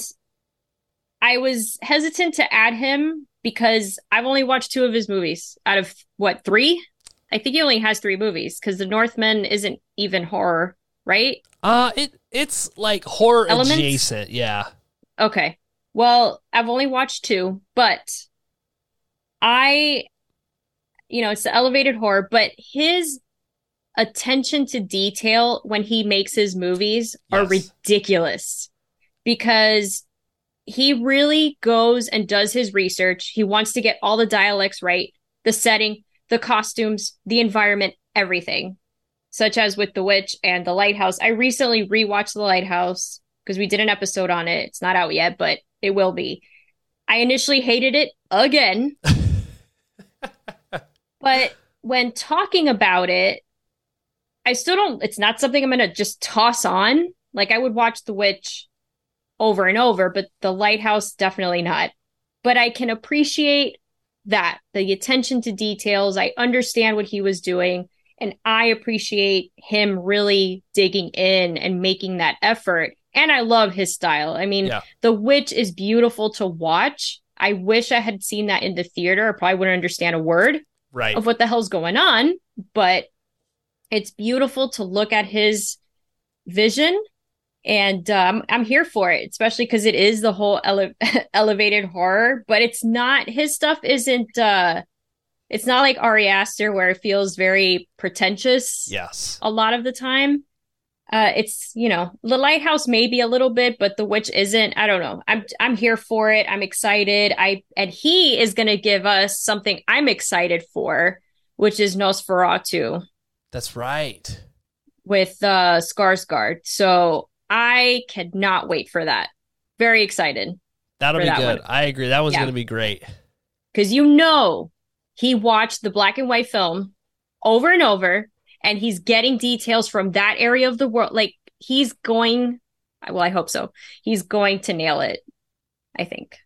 I was hesitant to add him because I've only watched two of his movies out of what, three? I think he only has three movies because The Northman isn't even horror, right? Uh, it it's like horror Elements? adjacent. Yeah. Okay. Well, I've only watched two, but I, you know, it's the elevated horror, but his attention to detail when he makes his movies are ridiculous because he really goes and does his research. He wants to get all the dialects right, the setting, the costumes, the environment, everything. Such as with The Witch and The Lighthouse. I recently rewatched The Lighthouse because we did an episode on it. It's not out yet, but it will be. I initially hated it again. but when talking about it, I still don't, it's not something I'm going to just toss on. Like I would watch The Witch over and over, but The Lighthouse, definitely not. But I can appreciate that the attention to details. I understand what he was doing. And I appreciate him really digging in and making that effort. And I love his style. I mean, Yeah. The Witch is beautiful to watch. I wish I had seen that in the theater. I probably wouldn't understand a word Right. of what the hell's going on, but it's beautiful to look at his vision. And um, I'm here for it, especially because it is the whole ele- elevated horror, but it's not, his stuff isn't, uh, it's not like Ari Aster where it feels very pretentious Yes. a lot of the time. Uh, it's you know the lighthouse maybe a little bit, but the witch isn't. I don't know. I'm I'm here for it. I'm excited. I and he is going to give us something I'm excited for, which is Nosferatu That's right. with uh, Skarsgård. So I cannot wait for that. Very excited That'll be that good. one. I agree. That one's Yeah. going to be great. because you know he watched the black and white film over and over and he's getting details from that area of the world like he's going well i hope so he's going to nail it i think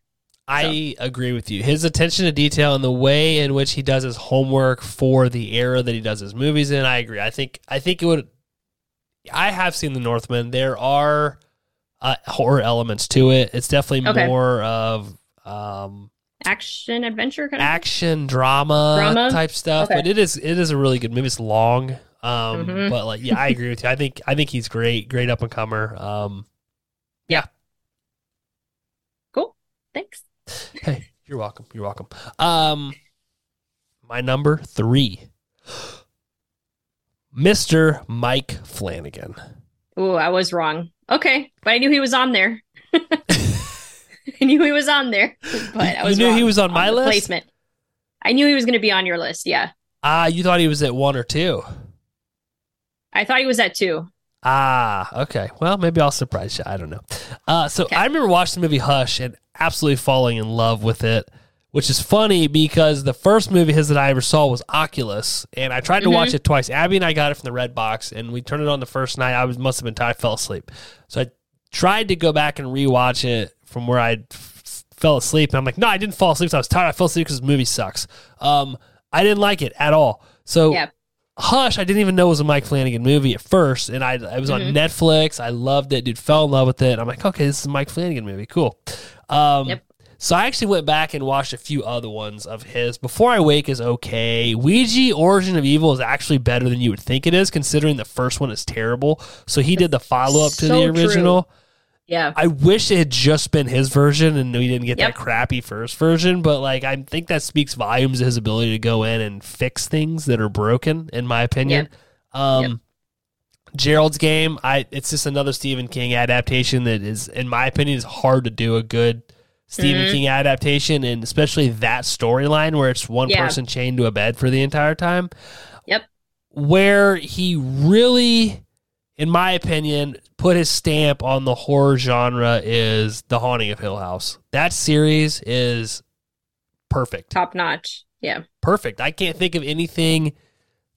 I agree with you. His attention to detail and the way in which he does his homework for the era that he does his movies in, I agree. I think I think it would. I have seen The Northman. There are uh, horror elements to it. It's definitely Okay. more of um, action adventure kind of action drama, Drama? type stuff. Okay. But it is it is a really good movie. It's long, um, Mhm. but like yeah, I agree with you. I think I think he's great, great up and comer. Um, yeah. Cool. thanks hey, You're welcome. You're welcome. Um, my number three, Mr. Mike Flanagan. Oh, I was wrong. Okay, but I knew he was on there. I knew he was on there, but I was you knew he was on my the list? Placement. I knew he was going to be on your list. Yeah, Ah, you thought he was at one or two. I thought he was at two. Ah, okay. Well, maybe I'll surprise you. I don't know. Uh, so Okay. I remember watching the movie Hush and absolutely falling in love with it, which is funny because the first movie his that I ever saw was Oculus, and I tried to Mhm. watch it twice. Abby and I got it from the Red Box, and we turned it on the first night. I was must have been tired. I fell asleep. So I tried to go back and rewatch it from where I fell asleep, and I'm like, no, I didn't fall asleep. So I was tired. I fell asleep because the movie sucks. Um, I didn't like it at all. So Yeah. Hush, I didn't even know it was a Mike Flanagan movie at first, and I it was on Mhm. Netflix. I loved it, dude. Fell in love with it. I'm like, okay, this is a Mike Flanagan movie. Cool. Um, Yep. So I actually went back and watched a few other ones of his. Before I Wake is okay. Ouija Origin of Evil is actually better than you would think it is, considering the first one is terrible. So he did the follow up to So the true. original. Yeah, I wish it had just been his version and we didn't get Yep. that crappy first version, but like I think that speaks volumes to his ability to go in and fix things that are broken, in my opinion. Um Yep. Gerald's game, I it's just another Stephen King adaptation that is, in my opinion, is hard to do a good Stephen Mhm. King adaptation, and especially that storyline where it's one Yeah. person chained to a bed for the entire time. Yep. Where he really, in my opinion, put his stamp on the horror genre is The Haunting of Hill House. That series is perfect top notch. Yeah, perfect. I can't think of anything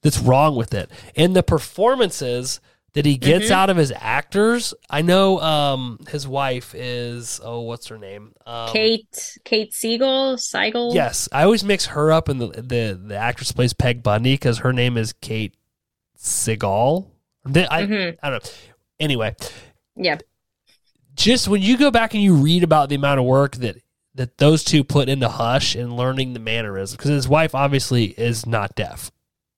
that's wrong with it. And the performances that he gets Mhm. out of his actors, I know um his wife is oh what's her name? Um, Kate Kate Siegel Siegel. Yes, I always mix her up and the the the actress plays Peg Bundy because her name is Kate Sagal. I, Mhm. I don't know. Anyway, yeah, just when you go back and you read about the amount of work that that those two put into Hush and learning the mannerisms, because his wife obviously is not deaf.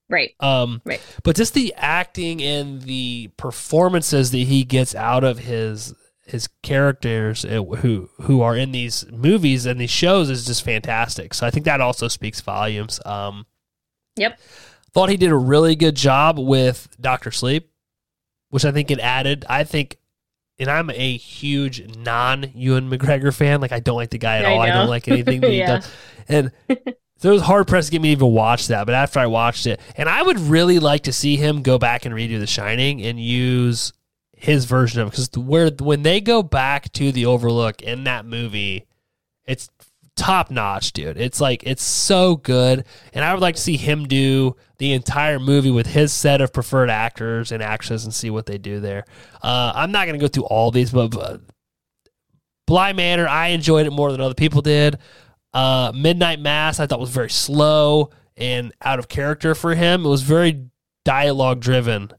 Right. Um, Right. But just the acting and the performances that he gets out of his his characters who who are in these movies and these shows is just fantastic. So I think that also speaks volumes. Um, Yep. Thought he did a really good job with Doctor Sleep, which I think it added. I think, and I'm a huge non Ewan McGregor fan. Like I don't like the guy at I all. I don't like anything that he Yeah. does. And so it was hard pressed to get me to even watch that. But after I watched it, and I would really like to see him go back and redo The Shining and use his version of it because where when they go back to the Overlook in that movie, it's top notch, dude. It's like it's so good, and I would like to see him do the entire movie with his set of preferred actors and actresses and see what they do there. Uh, I'm not going to go through all these, but, but Bly Manor, I enjoyed it more than other people did. Uh, Midnight Mass, I thought was very slow and out of character for him. It was very dialogue driven.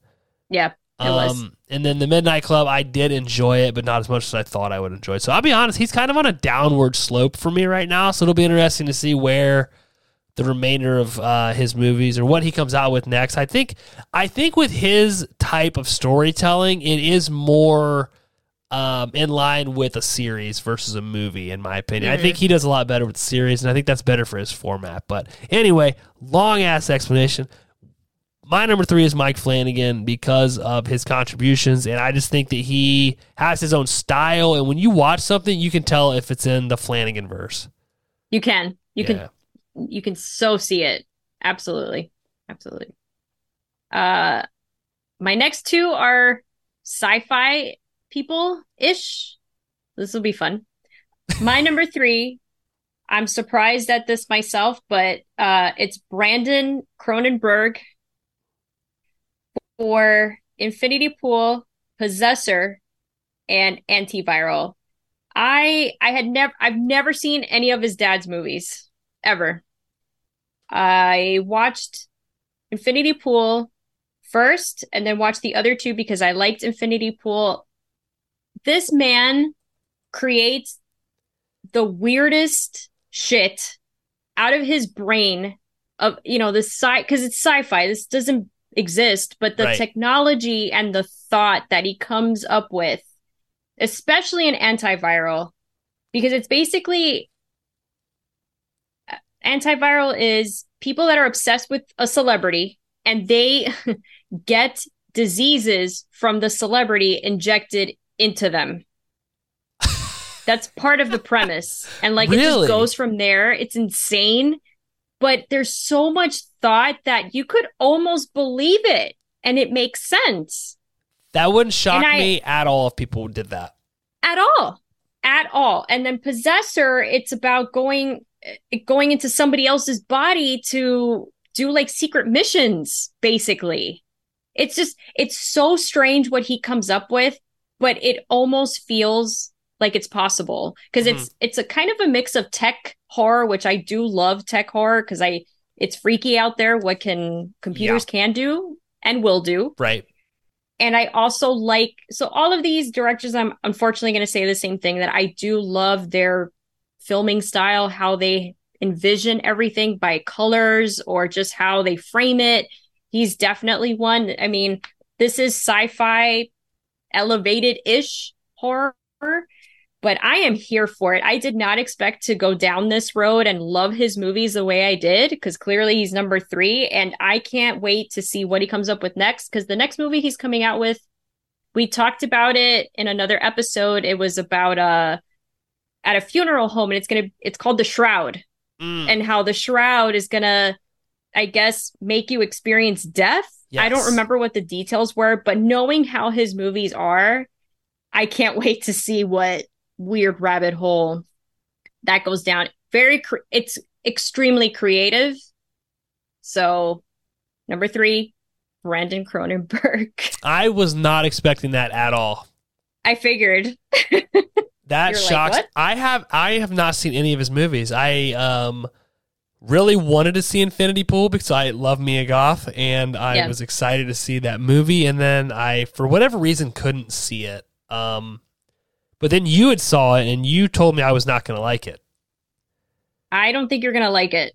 Yeah, it was. Um, and then the Midnight Club, I did enjoy it, but not as much as I thought I would enjoy. So I'll be honest, he's kind of on a downward slope for me right now. So it'll be interesting to see where the remainder of uh, his movies or what he comes out with next. I think, I think with his type of storytelling, it is more um, in line with a series versus a movie, in my opinion. I Mhm. think he does a lot better with series, and I think that's better for his format. But anyway, long ass explanation my number three is Mike Flanagan because of his contributions, and I just think that he has his own style. And when you watch something, you can tell if it's in the Flanagan verse. You can. You Yeah. can you can so see it. Absolutely. Absolutely. Uh my next two are sci-fi people ish. This will be fun. My number three, I'm surprised at this myself, but uh it's Brandon Cronenberg for Infinity Pool, Possessor, and Antiviral. I I had never I've never seen any of his dad's movies ever. I watched Infinity Pool first and then watched the other two because I liked Infinity Pool. This man creates the weirdest shit out of his brain of you know the sci because it's sci-fi. This doesn't exist, but the Right. technology and the thought that he comes up with, especially an antiviral, because it's basically uh, antiviral is people that are obsessed with a celebrity and they get diseases from the celebrity injected into them. That's part of the premise. And like it just goes from there. It's insane. But there's so much thought that you could almost believe it and it makes sense That wouldn't shock I- me at all if people did that. at all. At all. And then possessor, it's about going going into somebody else's body to do like secret missions basically. It's just it's so strange what he comes up with, but it almost feels like it's possible because it's mm-hmm. it's a kind of a mix of tech horror, which I do love tech horror because I it's freaky out there what can computers can do and will do Right. and I also like so all of these directors. I'm unfortunately going to say the same thing that I do love their filming style, how they envision everything by colors or just how they frame it. He's definitely one. I mean, this is sci-fi elevated ish horror, but I am here for it. I did not expect to go down this road and love his movies the way I did because clearly he's number three, and I can't wait to see what he comes up with next. Because the next movie he's coming out with, we talked about it in another episode. It was about uh at a funeral home, and it's gonna it's called The Shroud, Mm. and how the shroud is gonna, I guess, make you experience death. I don't remember what the details were, but knowing how his movies are, I can't wait to see what weird rabbit hole that goes down. Very, cre- it's extremely creative. So, number three, Brandon Cronenberg. I was not expecting that at all. I figured. That You're shocks. "What?" I have I have not seen any of his movies. I um really wanted to see Infinity Pool because I love Mia Goth and I Yeah. was excited to see that movie and then I for whatever reason couldn't see it. Um but then you had saw it and you told me I was not going to like it. I don't think you're gonna like it.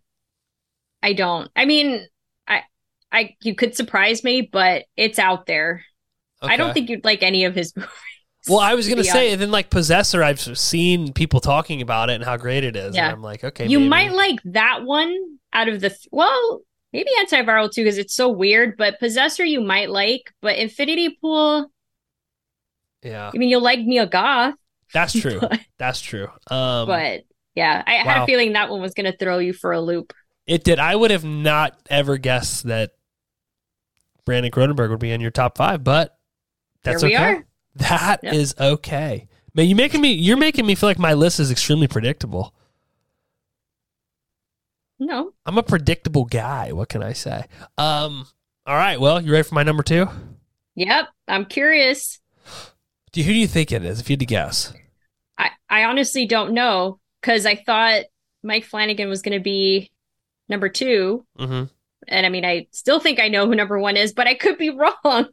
I don't. I mean, I, I, you could surprise me, but it's out there. I don't think you'd like any of his movies. Well, I was going to say, and then like Possessor, I've seen people talking about it and how great it is. Yeah. And I'm like, okay, you maybe. might like that one out of the th- well, maybe antiviral too because it's so weird. But possessor you might like, but Infinity Pool. Yeah, I mean, you'll like Neil Goth, that's true. but, That's true. Um, but yeah, I had a feeling that one was going to throw you for a loop. It did. I would have not ever guessed that Brandon Cronenberg would be in your top five, but that's Here we okay. are. That is okay. Man, you making me you're making me feel like my list is extremely predictable. No, I'm a predictable guy. What can I say? Um. All right. Well, you ready for my number two? yep. I'm curious. Do who do you think it is? If you had to guess, I I honestly don't know because I thought Mike Flanagan was going to be number two, mm-hmm. and I mean, I still think I know who number one is, but I could be wrong.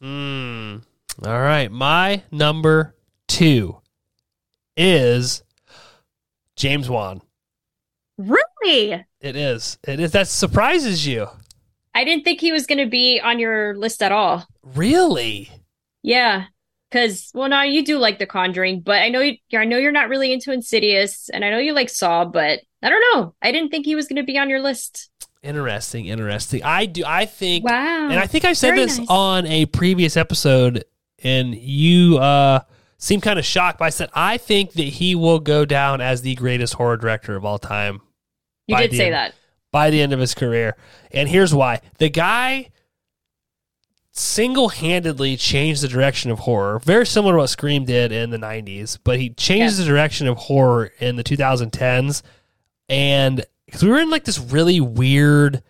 Hmm. All right. My number two is James Wan. Really? It is. It is. That surprises you. I didn't think he was going to be on your list at all. Really? Yeah, because well, no, you do like The Conjuring, but I know you. I know you're not really into Insidious, and I know you like Saw, but I don't know. I didn't think he was going to be on your list. Interesting. Interesting. I do. I think. Wow. And I think I said Very this nice. on a previous episode, and you uh, seemed kind of shocked. But I said I think that he will go down as the greatest horror director of all time you did say end. that. by the end of his career. And here's why: the guy single-handedly changed the direction of horror, very similar to what Scream did in the '90s. But he changed Yeah. the direction of horror in the 2010s, and because we were in like this really weird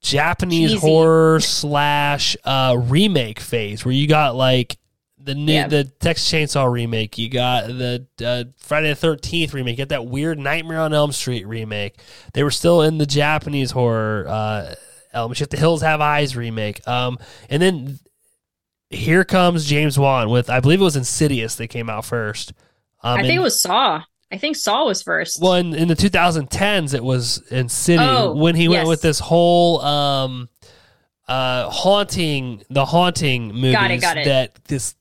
Japanese Cheesy. horror slash uh, remake phase where you got like the new Yeah. the Texas Chainsaw remake, you got the uh, Friday the Thirteenth remake, you got that weird Nightmare on Elm Street remake. They were still in the Japanese horror uh, element. You have the Hills Have Eyes remake, um, and then here comes James Wan with I believe it was Insidious that came out first. Um, I think and- it was Saw. I think Saw was first. well, in, in the 2010s, it was Insidious Oh, when he went with this whole um, uh, haunting, the haunting movies Got it, got it. that this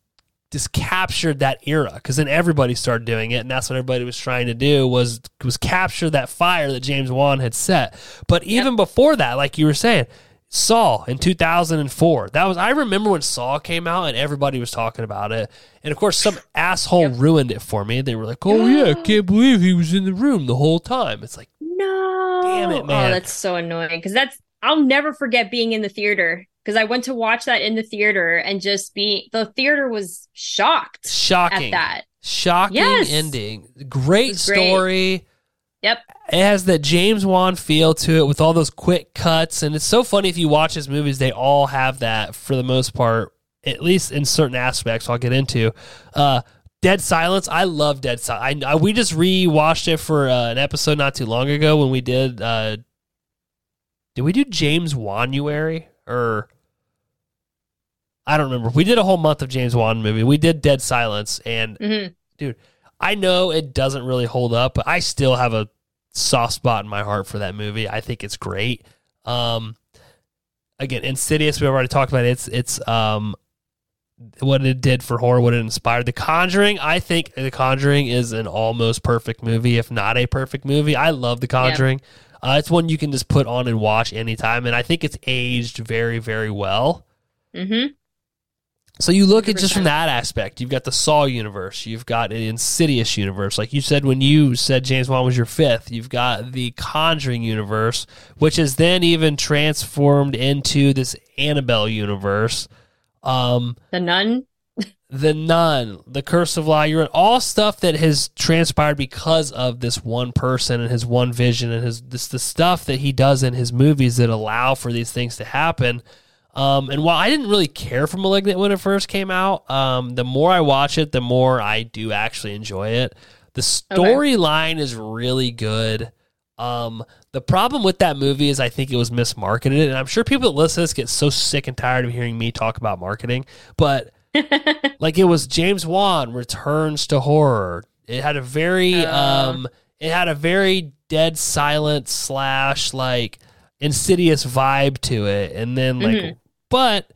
just captured that era because then everybody started doing it, and that's what everybody was trying to do was was capture that fire that James Wan had set. But even before that, like you were saying, Saw in 2004. That was I remember when Saw came out and everybody was talking about it. And of course some asshole ruined it for me. They were like, "Oh yeah, I can't believe he was in the room the whole time." It's like, No. Damn it, man. Oh, that's so annoying. Because that's I'll never forget being in the theater. Because I went to watch that in the theater and just be the theater was shocked shocking. at that. Shocking Yes. ending. Great was great. story. Yep. It has that James Wan feel to it with all those quick cuts. And it's so funny if you watch his movies, they all have that for the most part, at least in certain aspects I'll get into. Uh, Dead Silence. I love Dead Silence. I, I, we just rewatched it for uh, an episode not too long ago when we did. Uh, did we do James Wanuary or I don't remember. We did a whole month of James Wan movie. We did Dead Silence, and hmm I know it doesn't really hold up, but I still have a soft spot in my heart for that movie. I think it's great. Um, again, Insidious, We've already talked about it. It's it's um what it did for horror, what it inspired. The Conjuring, I think The Conjuring is an almost perfect movie, if not a perfect movie. I love The Conjuring. Uh, it's one you can just put on and watch anytime, and I think it's aged very, very well. hmm So you look at just from that aspect. You've got the Saw universe. You've got an Insidious universe. Like you said when you said James Wan was your fifth. You've got the Conjuring universe, which is then even transformed into this Annabelle universe. Um, The Nun. the Nun, the Curse of La Llorona, all stuff that has transpired because of this one person and his one vision and his this the stuff that he does in his movies that allow for these things to happen. Um, and while I didn't really care for *Malignant* when it first came out, um, the more I watch it, the more I do actually enjoy it. The storyline is really good. Um, the problem with that movie is I think it was mismarketed, and I'm sure people that listen to this get so sick and tired of hearing me talk about marketing. But like it was James Wan returns to horror. It had a very Uh. um it had a very dead silent slash like insidious vibe to it. And then like Mhm. But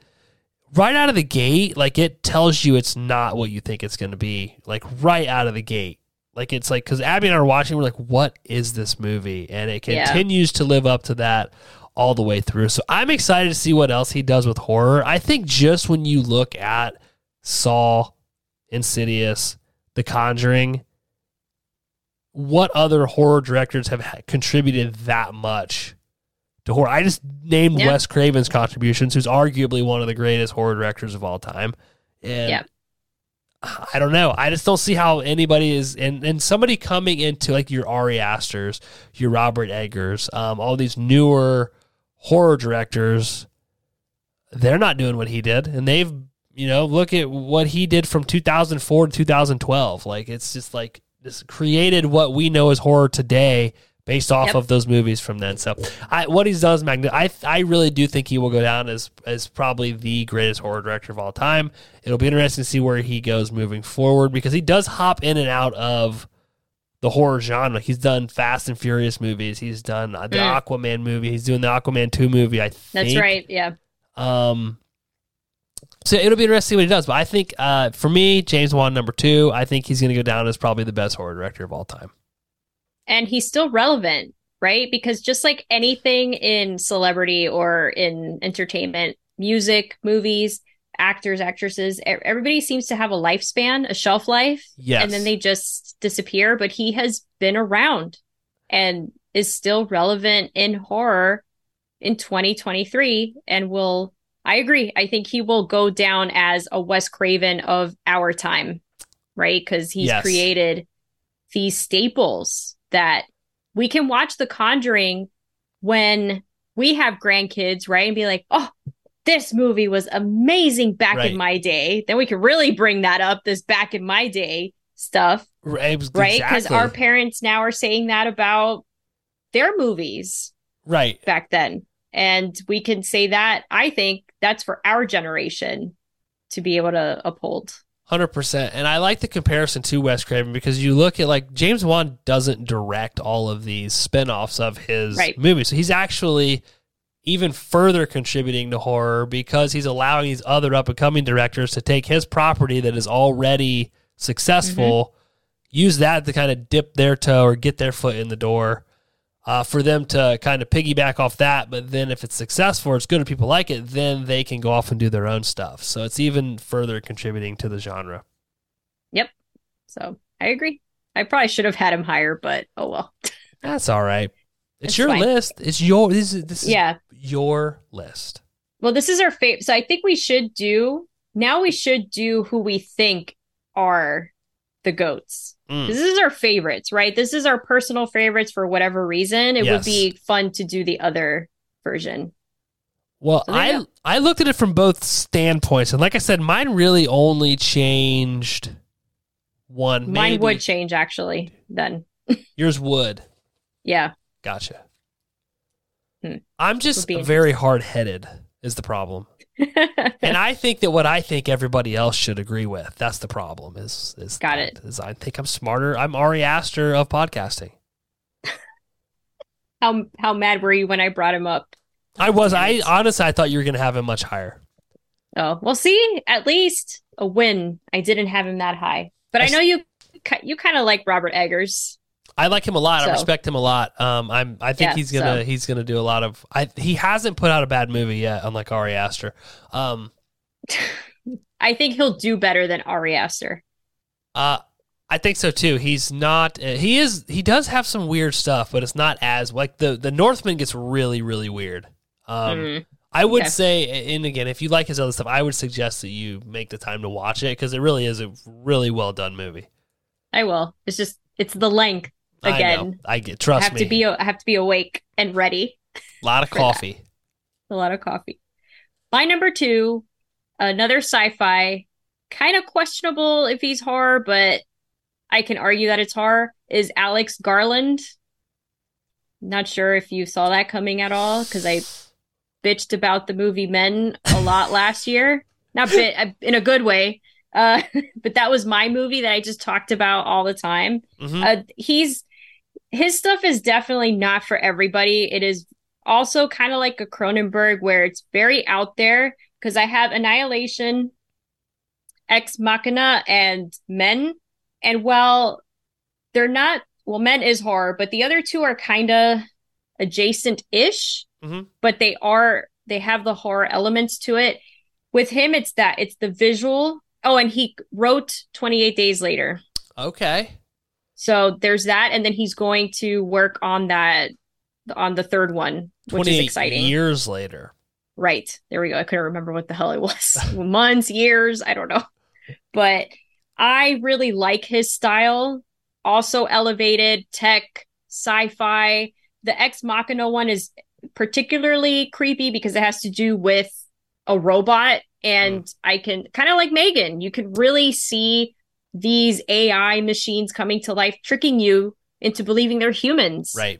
right out of the gate, like it tells you it's not what you think it's gonna be. Like right out of the gate. Like it's like because Abby and I are watching, we're like, what is this movie? And it Yeah. continues to live up to that all the way through. So I'm excited to see what else he does with horror. I think just when you look at Saw, Insidious, The Conjuring, what other horror directors have contributed that much to horror? I just named. Wes Craven's contributions, who's arguably one of the greatest horror directors of all time. And Yeah. I don't know. I just don't see how anybody is and, and somebody coming into like your Ari Asters, your Robert Eggers, um, all these newer horror directors, they're not doing what he did. And they've you know, look at what he did from 2004 to 2012. Like it's just like this created what we know as horror today based off Yep. of those movies from then. So, I, what he's done is magnificent. I I really do think he will go down as as probably the greatest horror director of all time. It'll be interesting to see where he goes moving forward because he does hop in and out of the horror genre. He's done Fast and Furious movies. He's done the Mm. Aquaman movie. He's doing the Aquaman 2 movie, I think. That's right. Yeah. Um, so it'll be interesting to see what he does. But I think uh, for me, James Wan number two, I think he's going to go down as probably the best horror director of all time. And he's still relevant, right? Because just like anything in celebrity or in entertainment, music, movies, actors, actresses, everybody seems to have a lifespan, a shelf life, Yes. and then they just disappear. But he has been around and is still relevant in horror in 2023 and will. I agree. I think he will go down as a Wes Craven of our time, right? Because he's Yes. created these staples that we can watch The Conjuring when we have grandkids, right? And be like, oh, this movie was amazing back Right. in my day. Then we can really bring that up, this back in my day stuff, Right? Because exactly. our parents now are saying that about their movies right. back then. And we can say that, I think that's for our generation to be able to uphold. Hundred percent, and I like the comparison to Wes Craven because you look at like James Wan doesn't direct all of these spin-offs of his Right. movies, so he's actually even further contributing to horror because he's allowing these other up and coming directors to take his property that is already successful, mm-hmm. use that to kind of dip their toe or get their foot in the door. Uh, for them to kind of piggyback off that, but then if it's successful, it's good, and people like it, then they can go off and do their own stuff. So it's even further contributing to the genre. Yep. So I agree. I probably should have had him higher, but oh well. That's all right. It's, It's your fine. list. It's your this is this is Yeah. your list. Well, this is our favorite. So I think we should do now. We should do who we think are the goats. Mm. This is our favorites, right? This is our personal favorites for whatever reason. It Yes. would be fun to do the other version. Well, So I go. I looked at it from both standpoints, and like I said, mine really only changed one. Mine maybe. would change actually. Then, Yours would. yeah, Gotcha. Hmm. I'm just very hard headed. Is the problem, and I think that what I think everybody else should agree with. That's the problem. Is is Got it. Is I think I'm smarter. I'm Ari Aster of podcasting. how how mad were you when I brought him up? I was. I honestly, I thought you were going to have him much higher. Oh, well, see, at least a win. I didn't have him that high, but I I know you you kind of like Robert Eggers. I like him a lot. I respect him a lot. Um, I'm. I think Yeah, he's gonna. so- He's gonna do a lot of. I. He hasn't put out a bad movie yet, unlike Ari Aster. Um. I think he'll do better than Ari Aster. Uh. I think so too. He's not. Uh, he is. He does have some weird stuff, but it's not as like the the Northman gets really really weird. Um. Mm. I would okay. say, and again, if you like his other stuff, I would suggest that you make the time to watch it because it really is a really well done movie. I will. It's just it's the length. I. Again. I get. I Trust have me. to be I have to be awake and ready. a lot of for that. coffee. A lot of coffee. My number two, another sci-fi, kind of questionable if he's horror, but I can argue that it's horror. Is Alex Garland? Not sure if you saw that coming at all because I bitched about the movie Men a lot last year. Not bit uh, in a good way, uh, but that was my movie that I just talked about all the time. Mhm. Uh, he's his stuff is definitely not for everybody. It is also kind of like a Cronenberg where it's very out there because I have Annihilation, Ex Machina, and Men. And while they're not, well, Men is horror, but the other two are kind of adjacent ish, Mhm. but they are, they have the horror elements to it. With him, it's that, it's the visual. Oh, and he wrote 28 Days Later. Okay. So there's that, and then he's going to work on that on the third one, which is exciting. years later. Right. There we go. I couldn't remember what the hell it was. Months, years, I don't know. But I really like his style. Also elevated tech, sci-fi. The Ex Machina one is particularly creepy because it has to do with a robot and hmm. I can kind of like Megan, you can really see these AI machines coming to life tricking you into believing they're humans Right.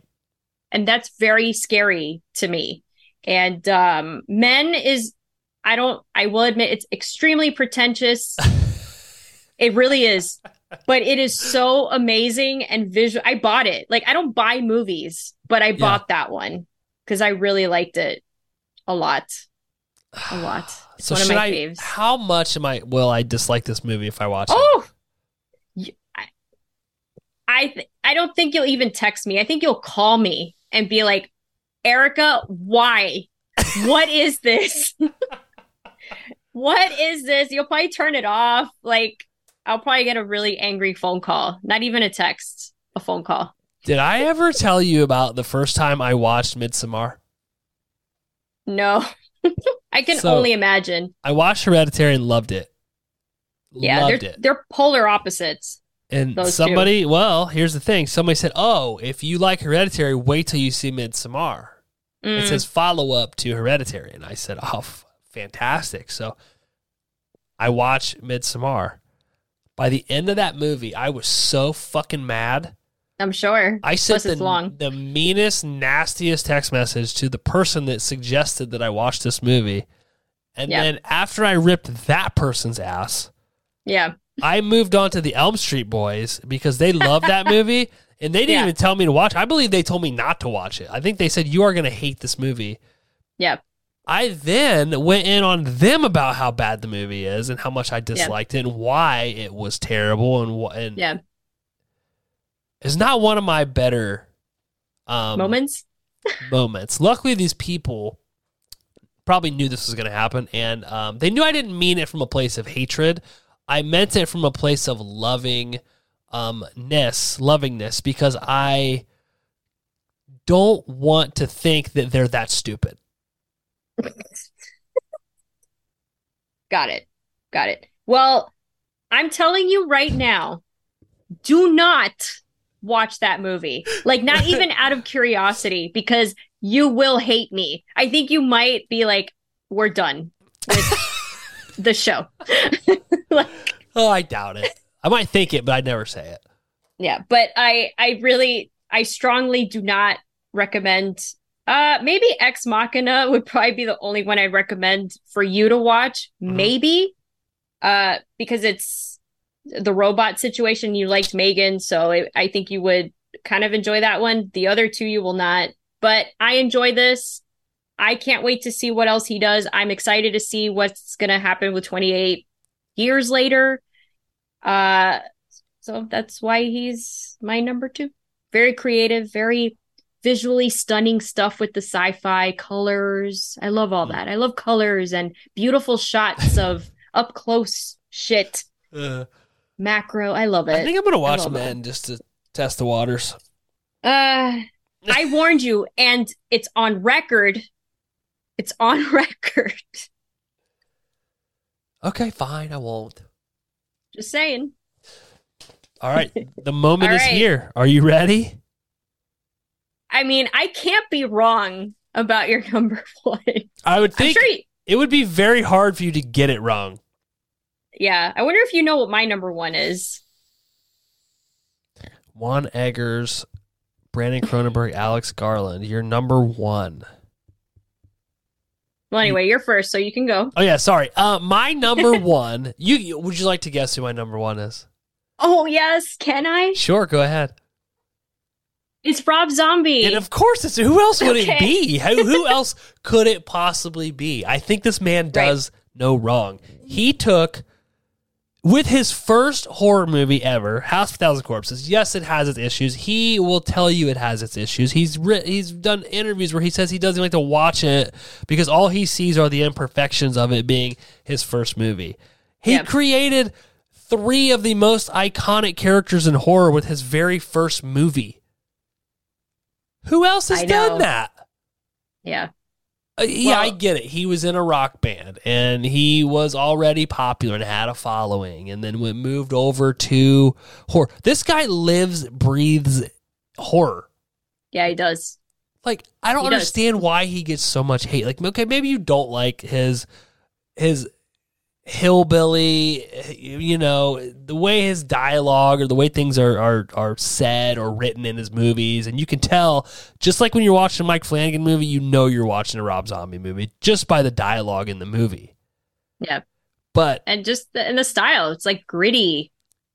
and that's very scary to me and um men is i don't i will admit it's extremely pretentious it really is but it is so amazing and visual i bought it like i don't buy movies but i bought that one because i really liked it a lot a lot it's So one of should my I? faves How much am I? Will I dislike this movie if I watch it? oh Y- i I, th- I don't think you'll even text me. I think you'll call me and be like Eryka why? What is this? What is this? You'll probably turn it off. Like i'll probably get a really angry phone call. Not even a text a phone call. Did I ever tell you about the first time I watched Midsommar? no. I can So- only imagine. I watched Hereditary and loved it. yeah loved they're it. they're polar opposites And those two. somebody, well, here's the thing. Somebody said, "Oh, if you like Hereditary, wait till you see Midsommar." Mm, It says follow up to Hereditary, and I said, "Oh, f- fantastic!" So I watched Midsommar. By the end of that movie, I was so fucking mad. i'm sure I sent the, long. the meanest, nastiest text message to the person that suggested that I watch this movie. And Yeah. then after I ripped that person's ass, yeah I moved on to the Elm Street Boys because they love that movie and they didn't Yeah. even tell me to watch. it. I believe they told me not to watch it. I think they said you are going to hate this movie Yeah. I then went in on them about how bad the movie is and how much I disliked it and why it was terrible and what and Yeah. it's not one of my better um, Moments. moments. Luckily, these people probably knew this was going to happen, and um, they knew I didn't mean it from a place of hatred. I meant it from a place of loving um ness, lovingness, because I don't want to think that they're that stupid. Got it. Got it. Well, I'm telling you right now, do not watch that movie. Like, not even out of curiosity, because you will hate me. I think you might be like, we're done with the show. like, Oh, I doubt it. I might think it, but I'd never say it. yeah, but I, I really, I strongly do not recommend. Uh, maybe Ex Machina would probably be the only one I'd recommend for you to watch. Mhm. Maybe, uh, because it's the robot situation. You liked Megan, so it, I think you would kind of enjoy that one. The other two you will not. But I enjoy this. I can't wait to see what else he does. I'm excited to see what's going to happen with 28 years later. Uh, so that's why he's my number two. Very creative, very visually stunning stuff with the sci-fi colors. I love all that. I love colors and beautiful shots of up close shit, Uh, macro. I love it. I think I'm gonna watch it. just to test the waters. Uh, I warned you, and it's on record. It's on record. Okay, fine, I won't. Just saying. All right, the moment is right. here. Are you ready? I mean, I can't be wrong about your number one. I would think sure. You, it would be very hard for you to get it wrong. yeah, I wonder if you know what my number one is. Wan Eggers, Brandon Cronenberg, Alex Garland. You're number one. Well, anyway, you're first, so you can go. Oh yeah, sorry. Uh, my number one. You, would you like to guess who my number one is? Oh yes, can I? Sure, go ahead. It's Rob Zombie. And of course, it's who else would Okay. it be? Who, who else could it possibly be? I think this man does no wrong. He took with his first horror movie ever, House of Thousand Corpses. Yes, it has its issues. He will tell you it has its issues. He's writ- he's done interviews where he says he doesn't like to watch it because all he sees are the imperfections of it being his first movie. He Yeah. created three of the most iconic characters in horror with his very first movie. Who else has done that? yeah. Uh, yeah, I get it. He was in a rock band and he was already popular and had a following, and then went moved over to horror. This guy lives, breathes horror. Yeah, he does. Like I don't He does. understand why he gets so much hate. Like okay, maybe you don't like his his hillbilly, you know, the way his dialogue or the way things are are are said or written in his movies, and you can tell just like when you're watching a Mike Flanagan movie, you know you're watching a Rob Zombie movie just by the dialogue in the movie. Yeah. But And just the, and the style, it's like gritty.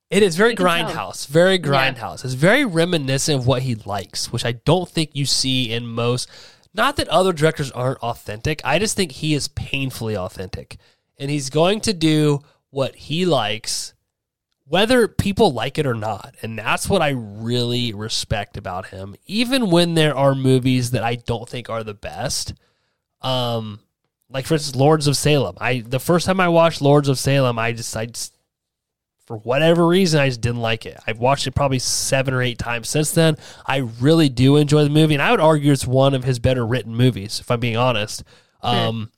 It is very grindhouse, very grindhouse. It's very reminiscent of what he likes, which I don't think you see in most. Not that other directors aren't authentic. I just think he is painfully authentic, and he's going to do what he likes, whether people like it or not. And that's what I really respect about him. Even when there are movies that I don't think are the best, um, like for instance, Lords of Salem. I the first time I watched Lords of Salem, I just I just for whatever reason, I just didn't like it. I've watched it probably seven or eight times since then. I really do enjoy the movie, and I would argue it's one of his better written movies, if I'm being honest. Um,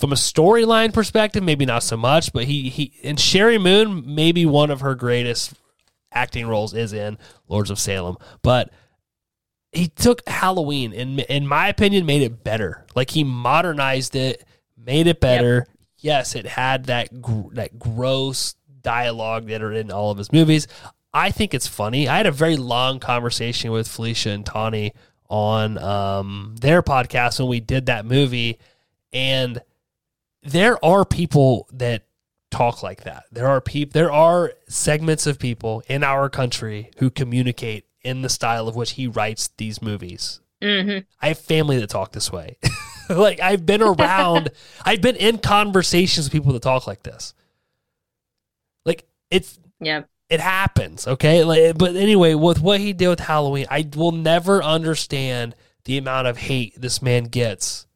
from a storyline perspective, maybe not so much, but he he and Sheri Moon, maybe one of her greatest acting roles is in Lords of Salem, but he took Halloween and in my opinion made it better. Like he modernized it, made it better. Yes, it had that gr- that gross dialogue that are in all of his movies. I think it's funny. I had a very long conversation with Felicia and Tawny on um, their podcast when we did that movie, and there are people that talk like that. There are people. There are segments of people in our country who communicate in the style of which he writes these movies. hmm I have family that talk this way. like I've been around, I've been in conversations with people that talk like this. Like it's Yeah. it happens, okay? Like, but anyway, with what he did with Halloween, I will never understand the amount of hate this man gets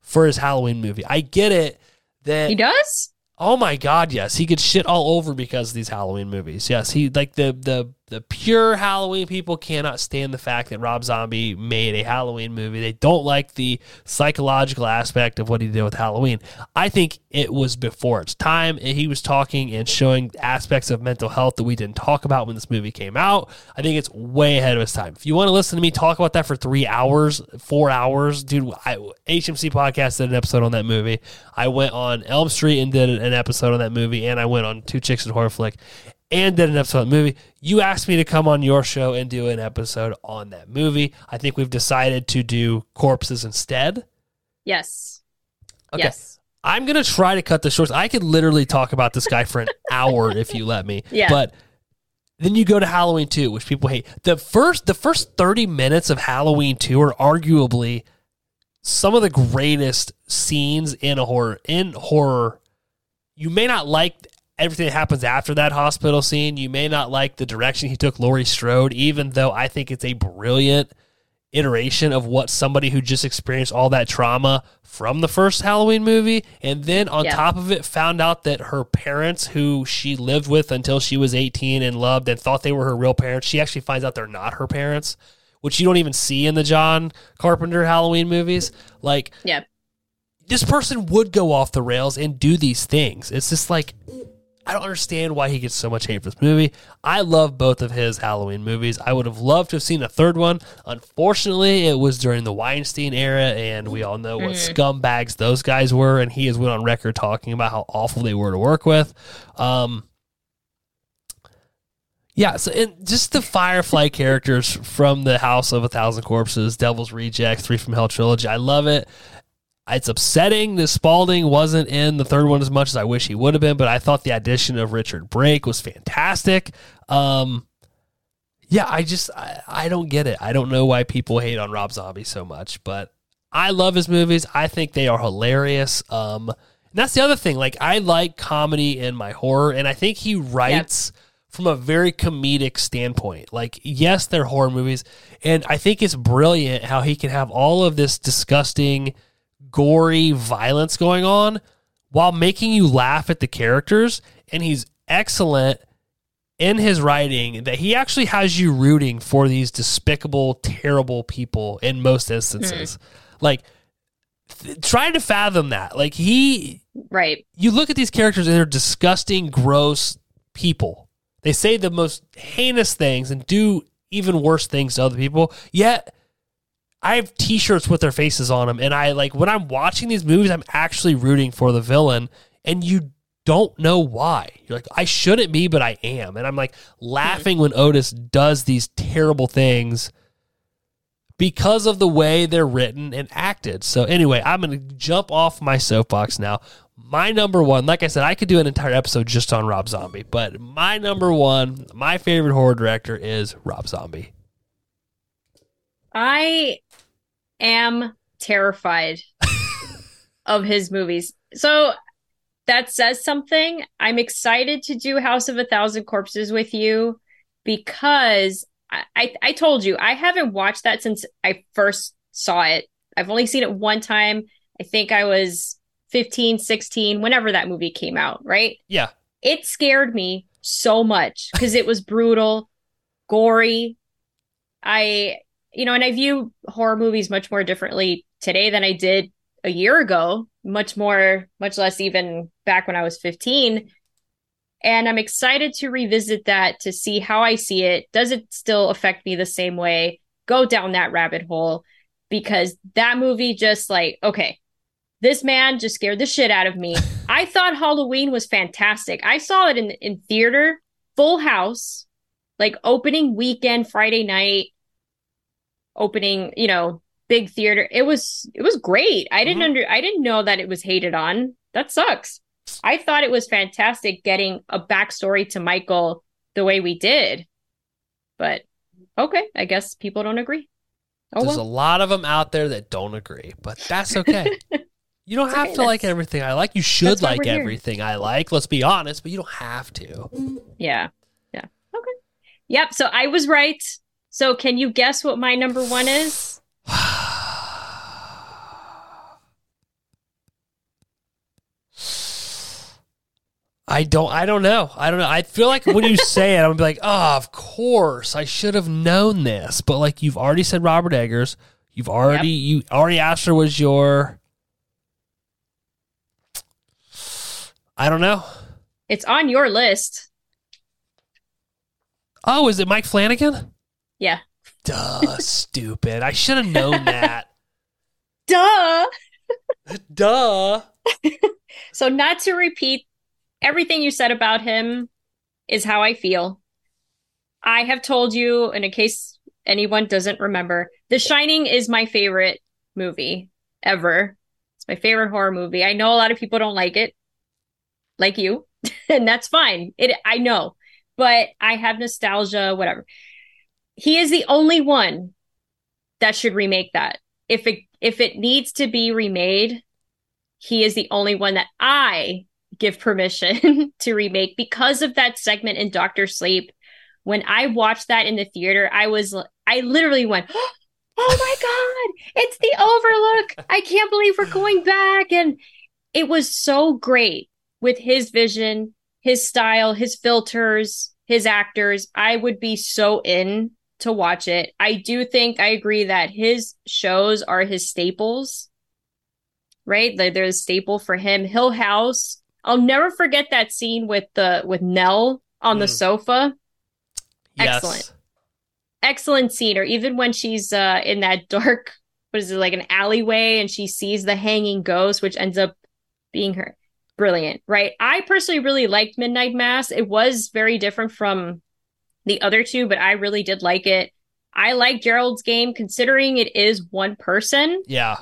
for his Halloween movie. I get it that He does? Oh my god, yes. He gets shit all over because of these Halloween movies. Yes, he like the the the pure Halloween people cannot stand the fact that Rob Zombie made a Halloween movie. They don't like the psychological aspect of what he did with Halloween. I think it was before its time. He was talking and showing aspects of mental health that we didn't talk about when this movie came out. I think it's way ahead of its time. If you want to listen to me talk about that for three hours, four hours, dude, I, HMC podcast did an episode on that movie. I went on Elm Street and did an episode on that movie, and I went on Two Chicks and Horror Flick and did an episode on the movie. You asked me to come on your show and do an episode on that movie. I think we've decided to do corpses instead. Yes. Okay. Yes. I'm gonna try to cut the shorts. I could literally talk about this guy for an hour if you let me. Yeah. But then you go to Halloween 2, which people hate. The first the first 30 minutes of Halloween 2 are arguably some of the greatest scenes in a horror in horror. You may not like everything that happens after that hospital scene. You may not like the direction he took Laurie Strode, even though I think it's a brilliant iteration of what somebody who just experienced all that trauma from the first Halloween movie and then on Yeah. top of it found out that her parents who she lived with until she was 18 and loved and thought they were her real parents she actually finds out they're not her parents which you don't even see in the John Carpenter Halloween movies like Yeah. this person would go off the rails and do these things. It's just like I don't understand why he gets so much hate for this movie. I love both of his Halloween movies. I would have loved to have seen a third one. Unfortunately, it was during the Weinstein era, and we all know what scumbags those guys were. And he has went on record talking about how awful they were to work with. Um, yeah, so and just the Firefly characters from the House of a Thousand Corpses, Devil's Reject, Three from Hell trilogy. I love it. It's upsetting that Spalding wasn't in the third one as much as I wish he would have been, but I thought the addition of Richard Brake was fantastic. Um, yeah, I just I, I don't get it. I don't know why people hate on Rob Zombie so much, but I love his movies. I think they are hilarious. Um, and that's the other thing. Like I like comedy in my horror, and I think he writes from a very comedic standpoint. Like, yes, they're horror movies, and I think it's brilliant how he can have all of this disgusting, gory violence going on while making you laugh at the characters. And he's excellent in his writing that he actually has you rooting for these despicable, terrible people in most instances. Hmm. Like, th- try to fathom that. Like, he Right. you look at these characters and they're disgusting, gross people. They say the most heinous things and do even worse things to other people. Yet I have t-shirts with their faces on them and I like when I'm watching these movies I'm actually rooting for the villain and you don't know why. You're like I shouldn't be but I am. And I'm like laughing when Otis does these terrible things because of the way they're written and acted. So anyway, I'm to jump off my soapbox now. My number one, like I said, I could do an entire episode just on Rob Zombie, but my number one, my favorite horror director is Rob Zombie. I am terrified of his movies. So that says something. I'm excited to do House of a Thousand Corpses with you because I, I, I told you I haven't watched that since I first saw it. I've only seen it one time. I think I was 15, 16, whenever that movie came out, right? Yeah. It scared me so much because it was brutal, gory. I, you know, and I view horror movies much more differently today than I did a year ago, much more, much less even back when I was 15. And I'm excited to revisit that to see how I see it. Does it still affect me the same way? Go down that rabbit hole because that movie just like, okay, this man just scared the shit out of me. I thought Halloween was fantastic. I saw it in in theater, full house, like opening weekend, Friday night, opening, you know, big theater. It was it was great. I didn't Mhm. under I didn't know that it was hated on. That sucks. I thought it was fantastic getting a backstory to Michael the way we did. But okay, I guess people don't agree. Oh, There's well. a lot of them out there that don't agree, but that's okay. You don't It's have okay, to like everything I like. You should like everything I like. Let's be honest, but you don't have to. Yeah. Yeah. Okay. Yep. So I was right. So can you guess what my number one is? I don't. I don't know. I don't know. I feel like when you say it, I'm gonna be like, oh, of course, I should have known this. But like, you've already said Robert Eggers. You've already you already asked her was your. I don't know. It's on your list. Oh, is it Mike Flanagan? Yeah. Duh, stupid. I should have known that. Duh. Duh. So not to repeat everything you said about him is how I feel. I have told you, and in case anyone doesn't remember, The Shining is my favorite movie ever. It's my favorite horror movie. I know a lot of people don't like it, like you, and that's fine. It I know, but I have nostalgia, whatever. He is the only one that should remake that. If it if it needs to be remade, he is the only one that I give permission to remake because of that segment in Doctor Sleep. When I watched that in the theater, I was I literally went, "Oh my god, it's the Overlook! I can't believe we're going back!" And it was so great with his vision, his style, his filters, his actors. I would be so in to watch it. I do think I agree that his shows are his staples right? They're, they're a staple for him. Hill House. I'll never forget that scene with the with Nell on the Mm. sofa. Yes. Excellent. Excellent scene. Or even when she's uh in that dark, what is it like an alleyway, and she sees the hanging ghost, which ends up being her. Brilliant, right? I personally really liked Midnight Mass. It was very different from the other two, but I really did like it. I like Gerald's game, considering it is one person Yeah.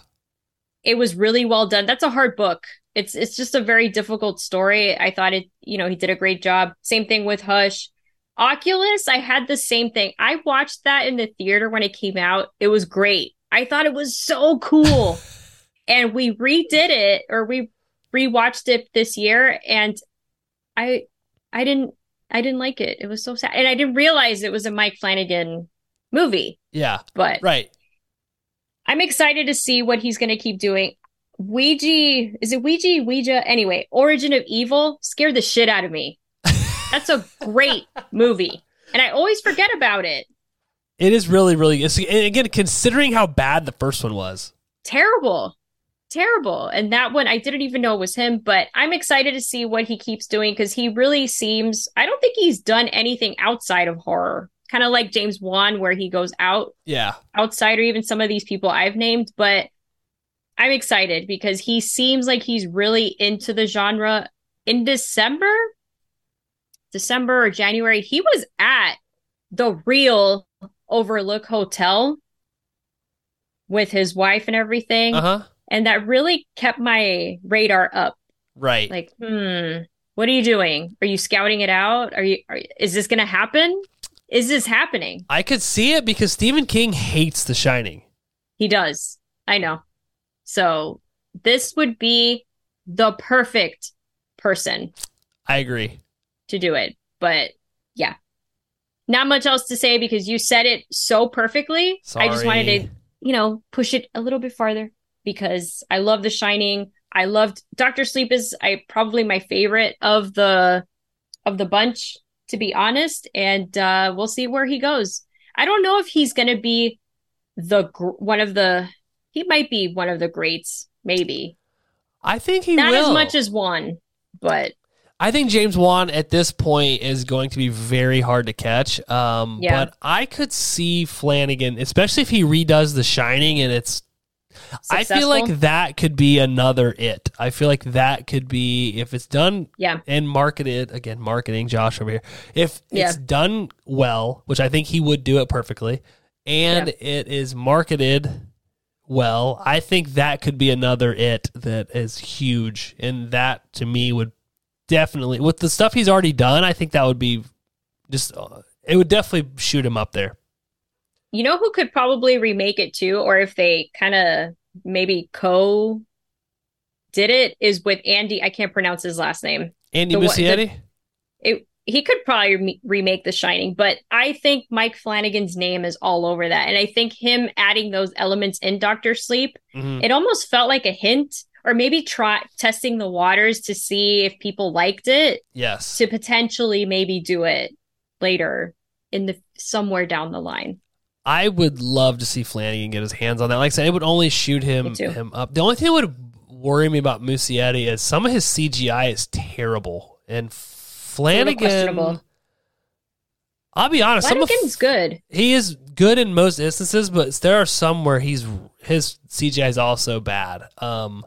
it was really well done. That's a hard book. It's it's just a very difficult story. I thought it, you know, he did a great job. Same thing with Hush. Oculus, I had the same thing. I watched that in the theater when it came out. It was great. I thought it was so cool. and we redid it or we rewatched it this year and I I didn't I didn't like it. It was so sad. And I didn't realize it was a Mike Flanagan movie, Yeah. but Right. I'm excited to see what he's going to keep doing. Ouija, is it Ouija? Ouija? Anyway, Origin of Evil scared the shit out of me. That's a great movie. And I always forget about it. It is really, really. It's, again, considering how bad the first one was. Terrible. Terrible. And that one, I didn't even know it was him, but I'm excited to see what he keeps doing because he really seems, I don't think he's done anything outside of horror. Kind of like James Wan, where he goes out Yeah. outside or even some of these people I've named, but I'm excited because he seems like he's really into the genre. In December, December or January, he was at the real Overlook Hotel with his wife and everything. Uh huh. And that really kept my radar up. Right. Like, hmm, what are you doing? Are you scouting it out? Are you, are, is this going to happen? Is this happening? I could see it because Stephen King hates The Shining. He does. I know. So this would be the perfect person I agree. to do it. But yeah, not much else to say because you said it so perfectly. I just wanted to, you know, push it a little bit farther because I love The Shining. I loved Doctor Sleep is I probably my favorite of the of the bunch to be honest, and uh, we'll see where he goes. I don't know if he's going to be the gr- one of the. He might be one of the greats, maybe I think he not will. as much as one, but I think James Wan at this point is going to be very hard to catch. Um, Yeah. But I could see Flanagan, especially if he redoes The Shining and it's. I feel like that could be another it. I feel like that could be if it's done yeah, and marketed again, marketing Josh over here. If Yeah. it's done well, which I think he would do it perfectly, and it is marketed well, I think that could be another it that is huge, and that to me would definitely with the stuff he's already done. I think that would be just uh, it would definitely shoot him up there. You know who could probably remake it too, or if they kind of maybe co did it is with Andy. I can't pronounce his last name. Andy The Muschietti. It he could probably re- remake The Shining, but I think Mike Flanagan's name is all over that, and I think him adding those elements in Doctor Sleep, Mhm. it almost felt like a hint, or maybe try testing the waters to see if people liked it Yes. to potentially maybe do it later in the somewhere down the line. I would love to see Flanagan get his hands on that. Like I said, it would only shoot him him up. The only thing that would worry me about Muschietti is some of his CGI is terrible, and Flanagan. I'll be honest. Some of, Flanagan's good. he is good in most instances, but there are some where he's his CGI is also bad. Um,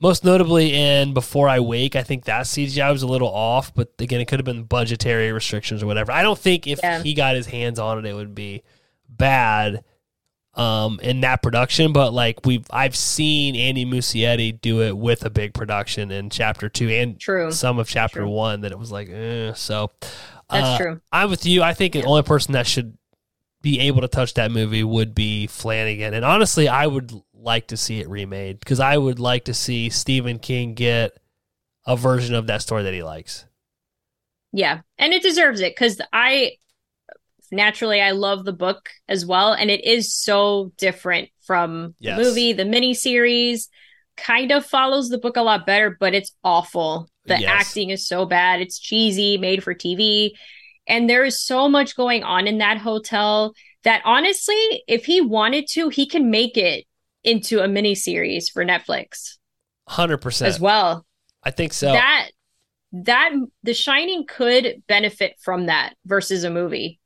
most notably in Before I Wake, I think that CGI was a little off, but again, it could have been budgetary restrictions or whatever. I don't think if Yeah. he got his hands on it, it would be bad um, in that production. But like we've, I've seen Andy Muschietti do it with a big production in Chapter Two and True. some of Chapter True. One that it was like, eh. so. That's uh, true. I'm with you. I think the only person that should be able to touch that movie would be Flanagan. And honestly, I would like to see it remade because I would like to see Stephen King get a version of that story that he likes. Yeah. And it deserves it because I naturally I love the book as well. And it is so different from Yes. the movie. The miniseries kind of follows the book a lot better, but it's awful. The Yes. acting is so bad. It's cheesy, made for TV. And there is so much going on in that hotel that honestly, if he wanted to, he can make it into a mini series for Netflix 100%. as well. I think so. that that the shining could benefit from that versus a movie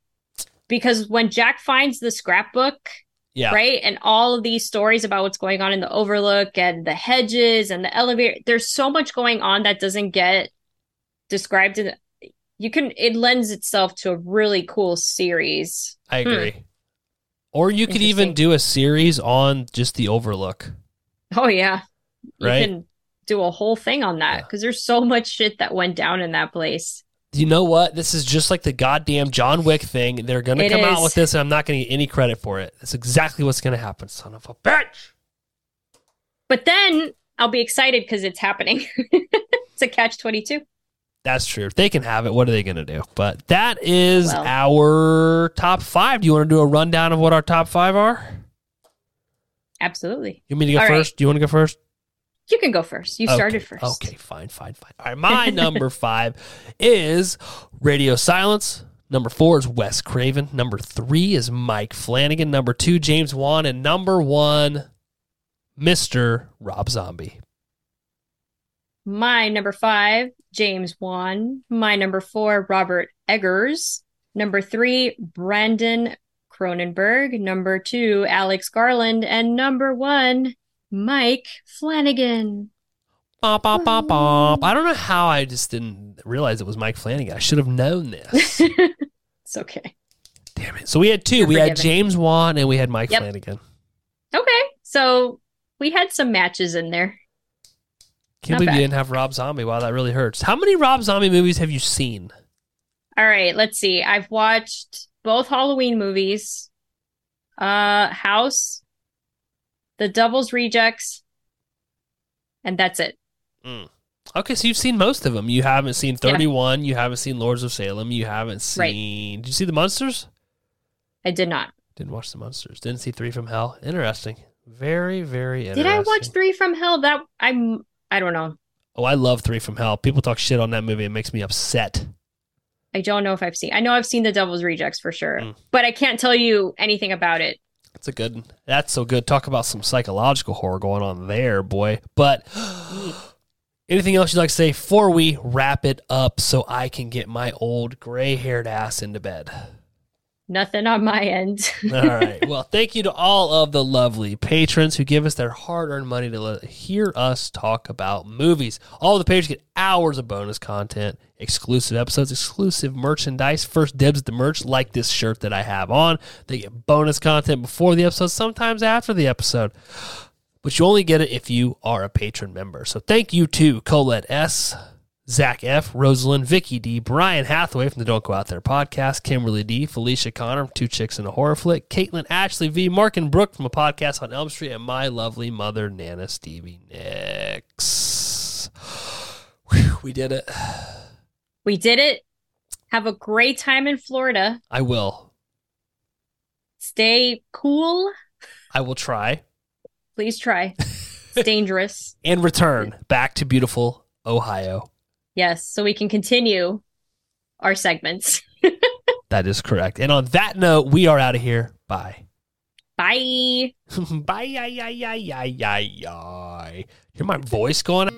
because when jack finds the scrapbook yeah. right and all of these stories about what's going on in the overlook and the hedges and the elevator there's so much going on that doesn't get described in you can it lends itself to a really cool series I agree. Hmm. Or you could even do a series on just the Overlook. oh yeah you Right. can do a whole thing on that Yeah. because there's so much shit that went down in that place You know what? This is just like the goddamn John Wick thing. They're going to It come out with this, and I'm not going to get any credit for it. That's exactly what's going to happen, son of a bitch. But then I'll be excited because it's happening. it's a catch 22. That's true. If they can have it, what are they going to do? But that is Well. our top five. Do you want to do a rundown of what our top five are? Absolutely. You want me to go All right. first? Do you want to go first? You can go first. You started first. Okay, fine, fine, fine. All right, my number five is Radio Silence. Number four is Wes Craven. Number three is Mike Flanagan. Number two, James Wan. And number one, Mr. Rob Zombie. My number five, James Wan. My number four, Robert Eggers. Number three, Brandon Cronenberg. Number two, Alex Garland. And number one, Mike Flanagan. Bop, bop, bop, bop. I don't know how I just didn't realize it was Mike Flanagan. I should have known this. it's okay. Damn it. So we had 2 You're we had. James Wan and we had Mike Yep. Flanagan. Okay. So we had some matches in there. Can't Not believe bad. you didn't have Rob Zombie. Wow, that really hurts. How many Rob Zombie movies have you seen? All right, let's see. I've watched both Halloween movies, uh, House, The Devil's Rejects, and that's it. Okay, so you've seen most of them. You haven't seen 31. You haven't seen Lords of Salem. You haven't seen. Right. Did you see The Munsters? I did not. Didn't watch The Munsters. Didn't see Three from Hell. Interesting. Very, very Interesting. Did. I watch Three from Hell? That I'm. I don't know. Oh, I love Three from Hell. People talk shit on that movie. It makes me upset. I don't know if I've seen. I know I've seen The Devil's Rejects for sure, Mm. but I can't tell you anything about it. It's a good. That's so good. Talk about some psychological horror going on there, boy. But anything else you'd like to say before we wrap it up, so I can get my old gray-haired ass into bed? Nothing on my end. all right. Well, thank you to all of the lovely patrons who give us their hard-earned money to let, hear us talk about movies. All the patrons get hours of bonus content, exclusive episodes, exclusive merchandise, first dibs at the merch, like this shirt that I have on. They get bonus content before the episode, sometimes after the episode. But you only get it if you are a patron member. So thank you to Colette S., Zach F, Rosalind, Vicky D, Brian Hathaway from the Don't Go Out There podcast, Kimberly D, Felicia Connor, Two Chicks in a Horror Flick, Caitlin Ashley V, Mark and Brooke from a podcast on Elm Street, and my lovely mother, Nana Stevie Nicks. Whew, we did it. We did it. Have a great time in Florida. I will. Stay cool. I will try. Please try. It's dangerous. And return back to beautiful Ohio. Yes, so we can continue our segments. That is correct. And on that note, we are out of here. Bye. Bye. Bye. Yay, yay, yay, yay, yay. Hear my voice going?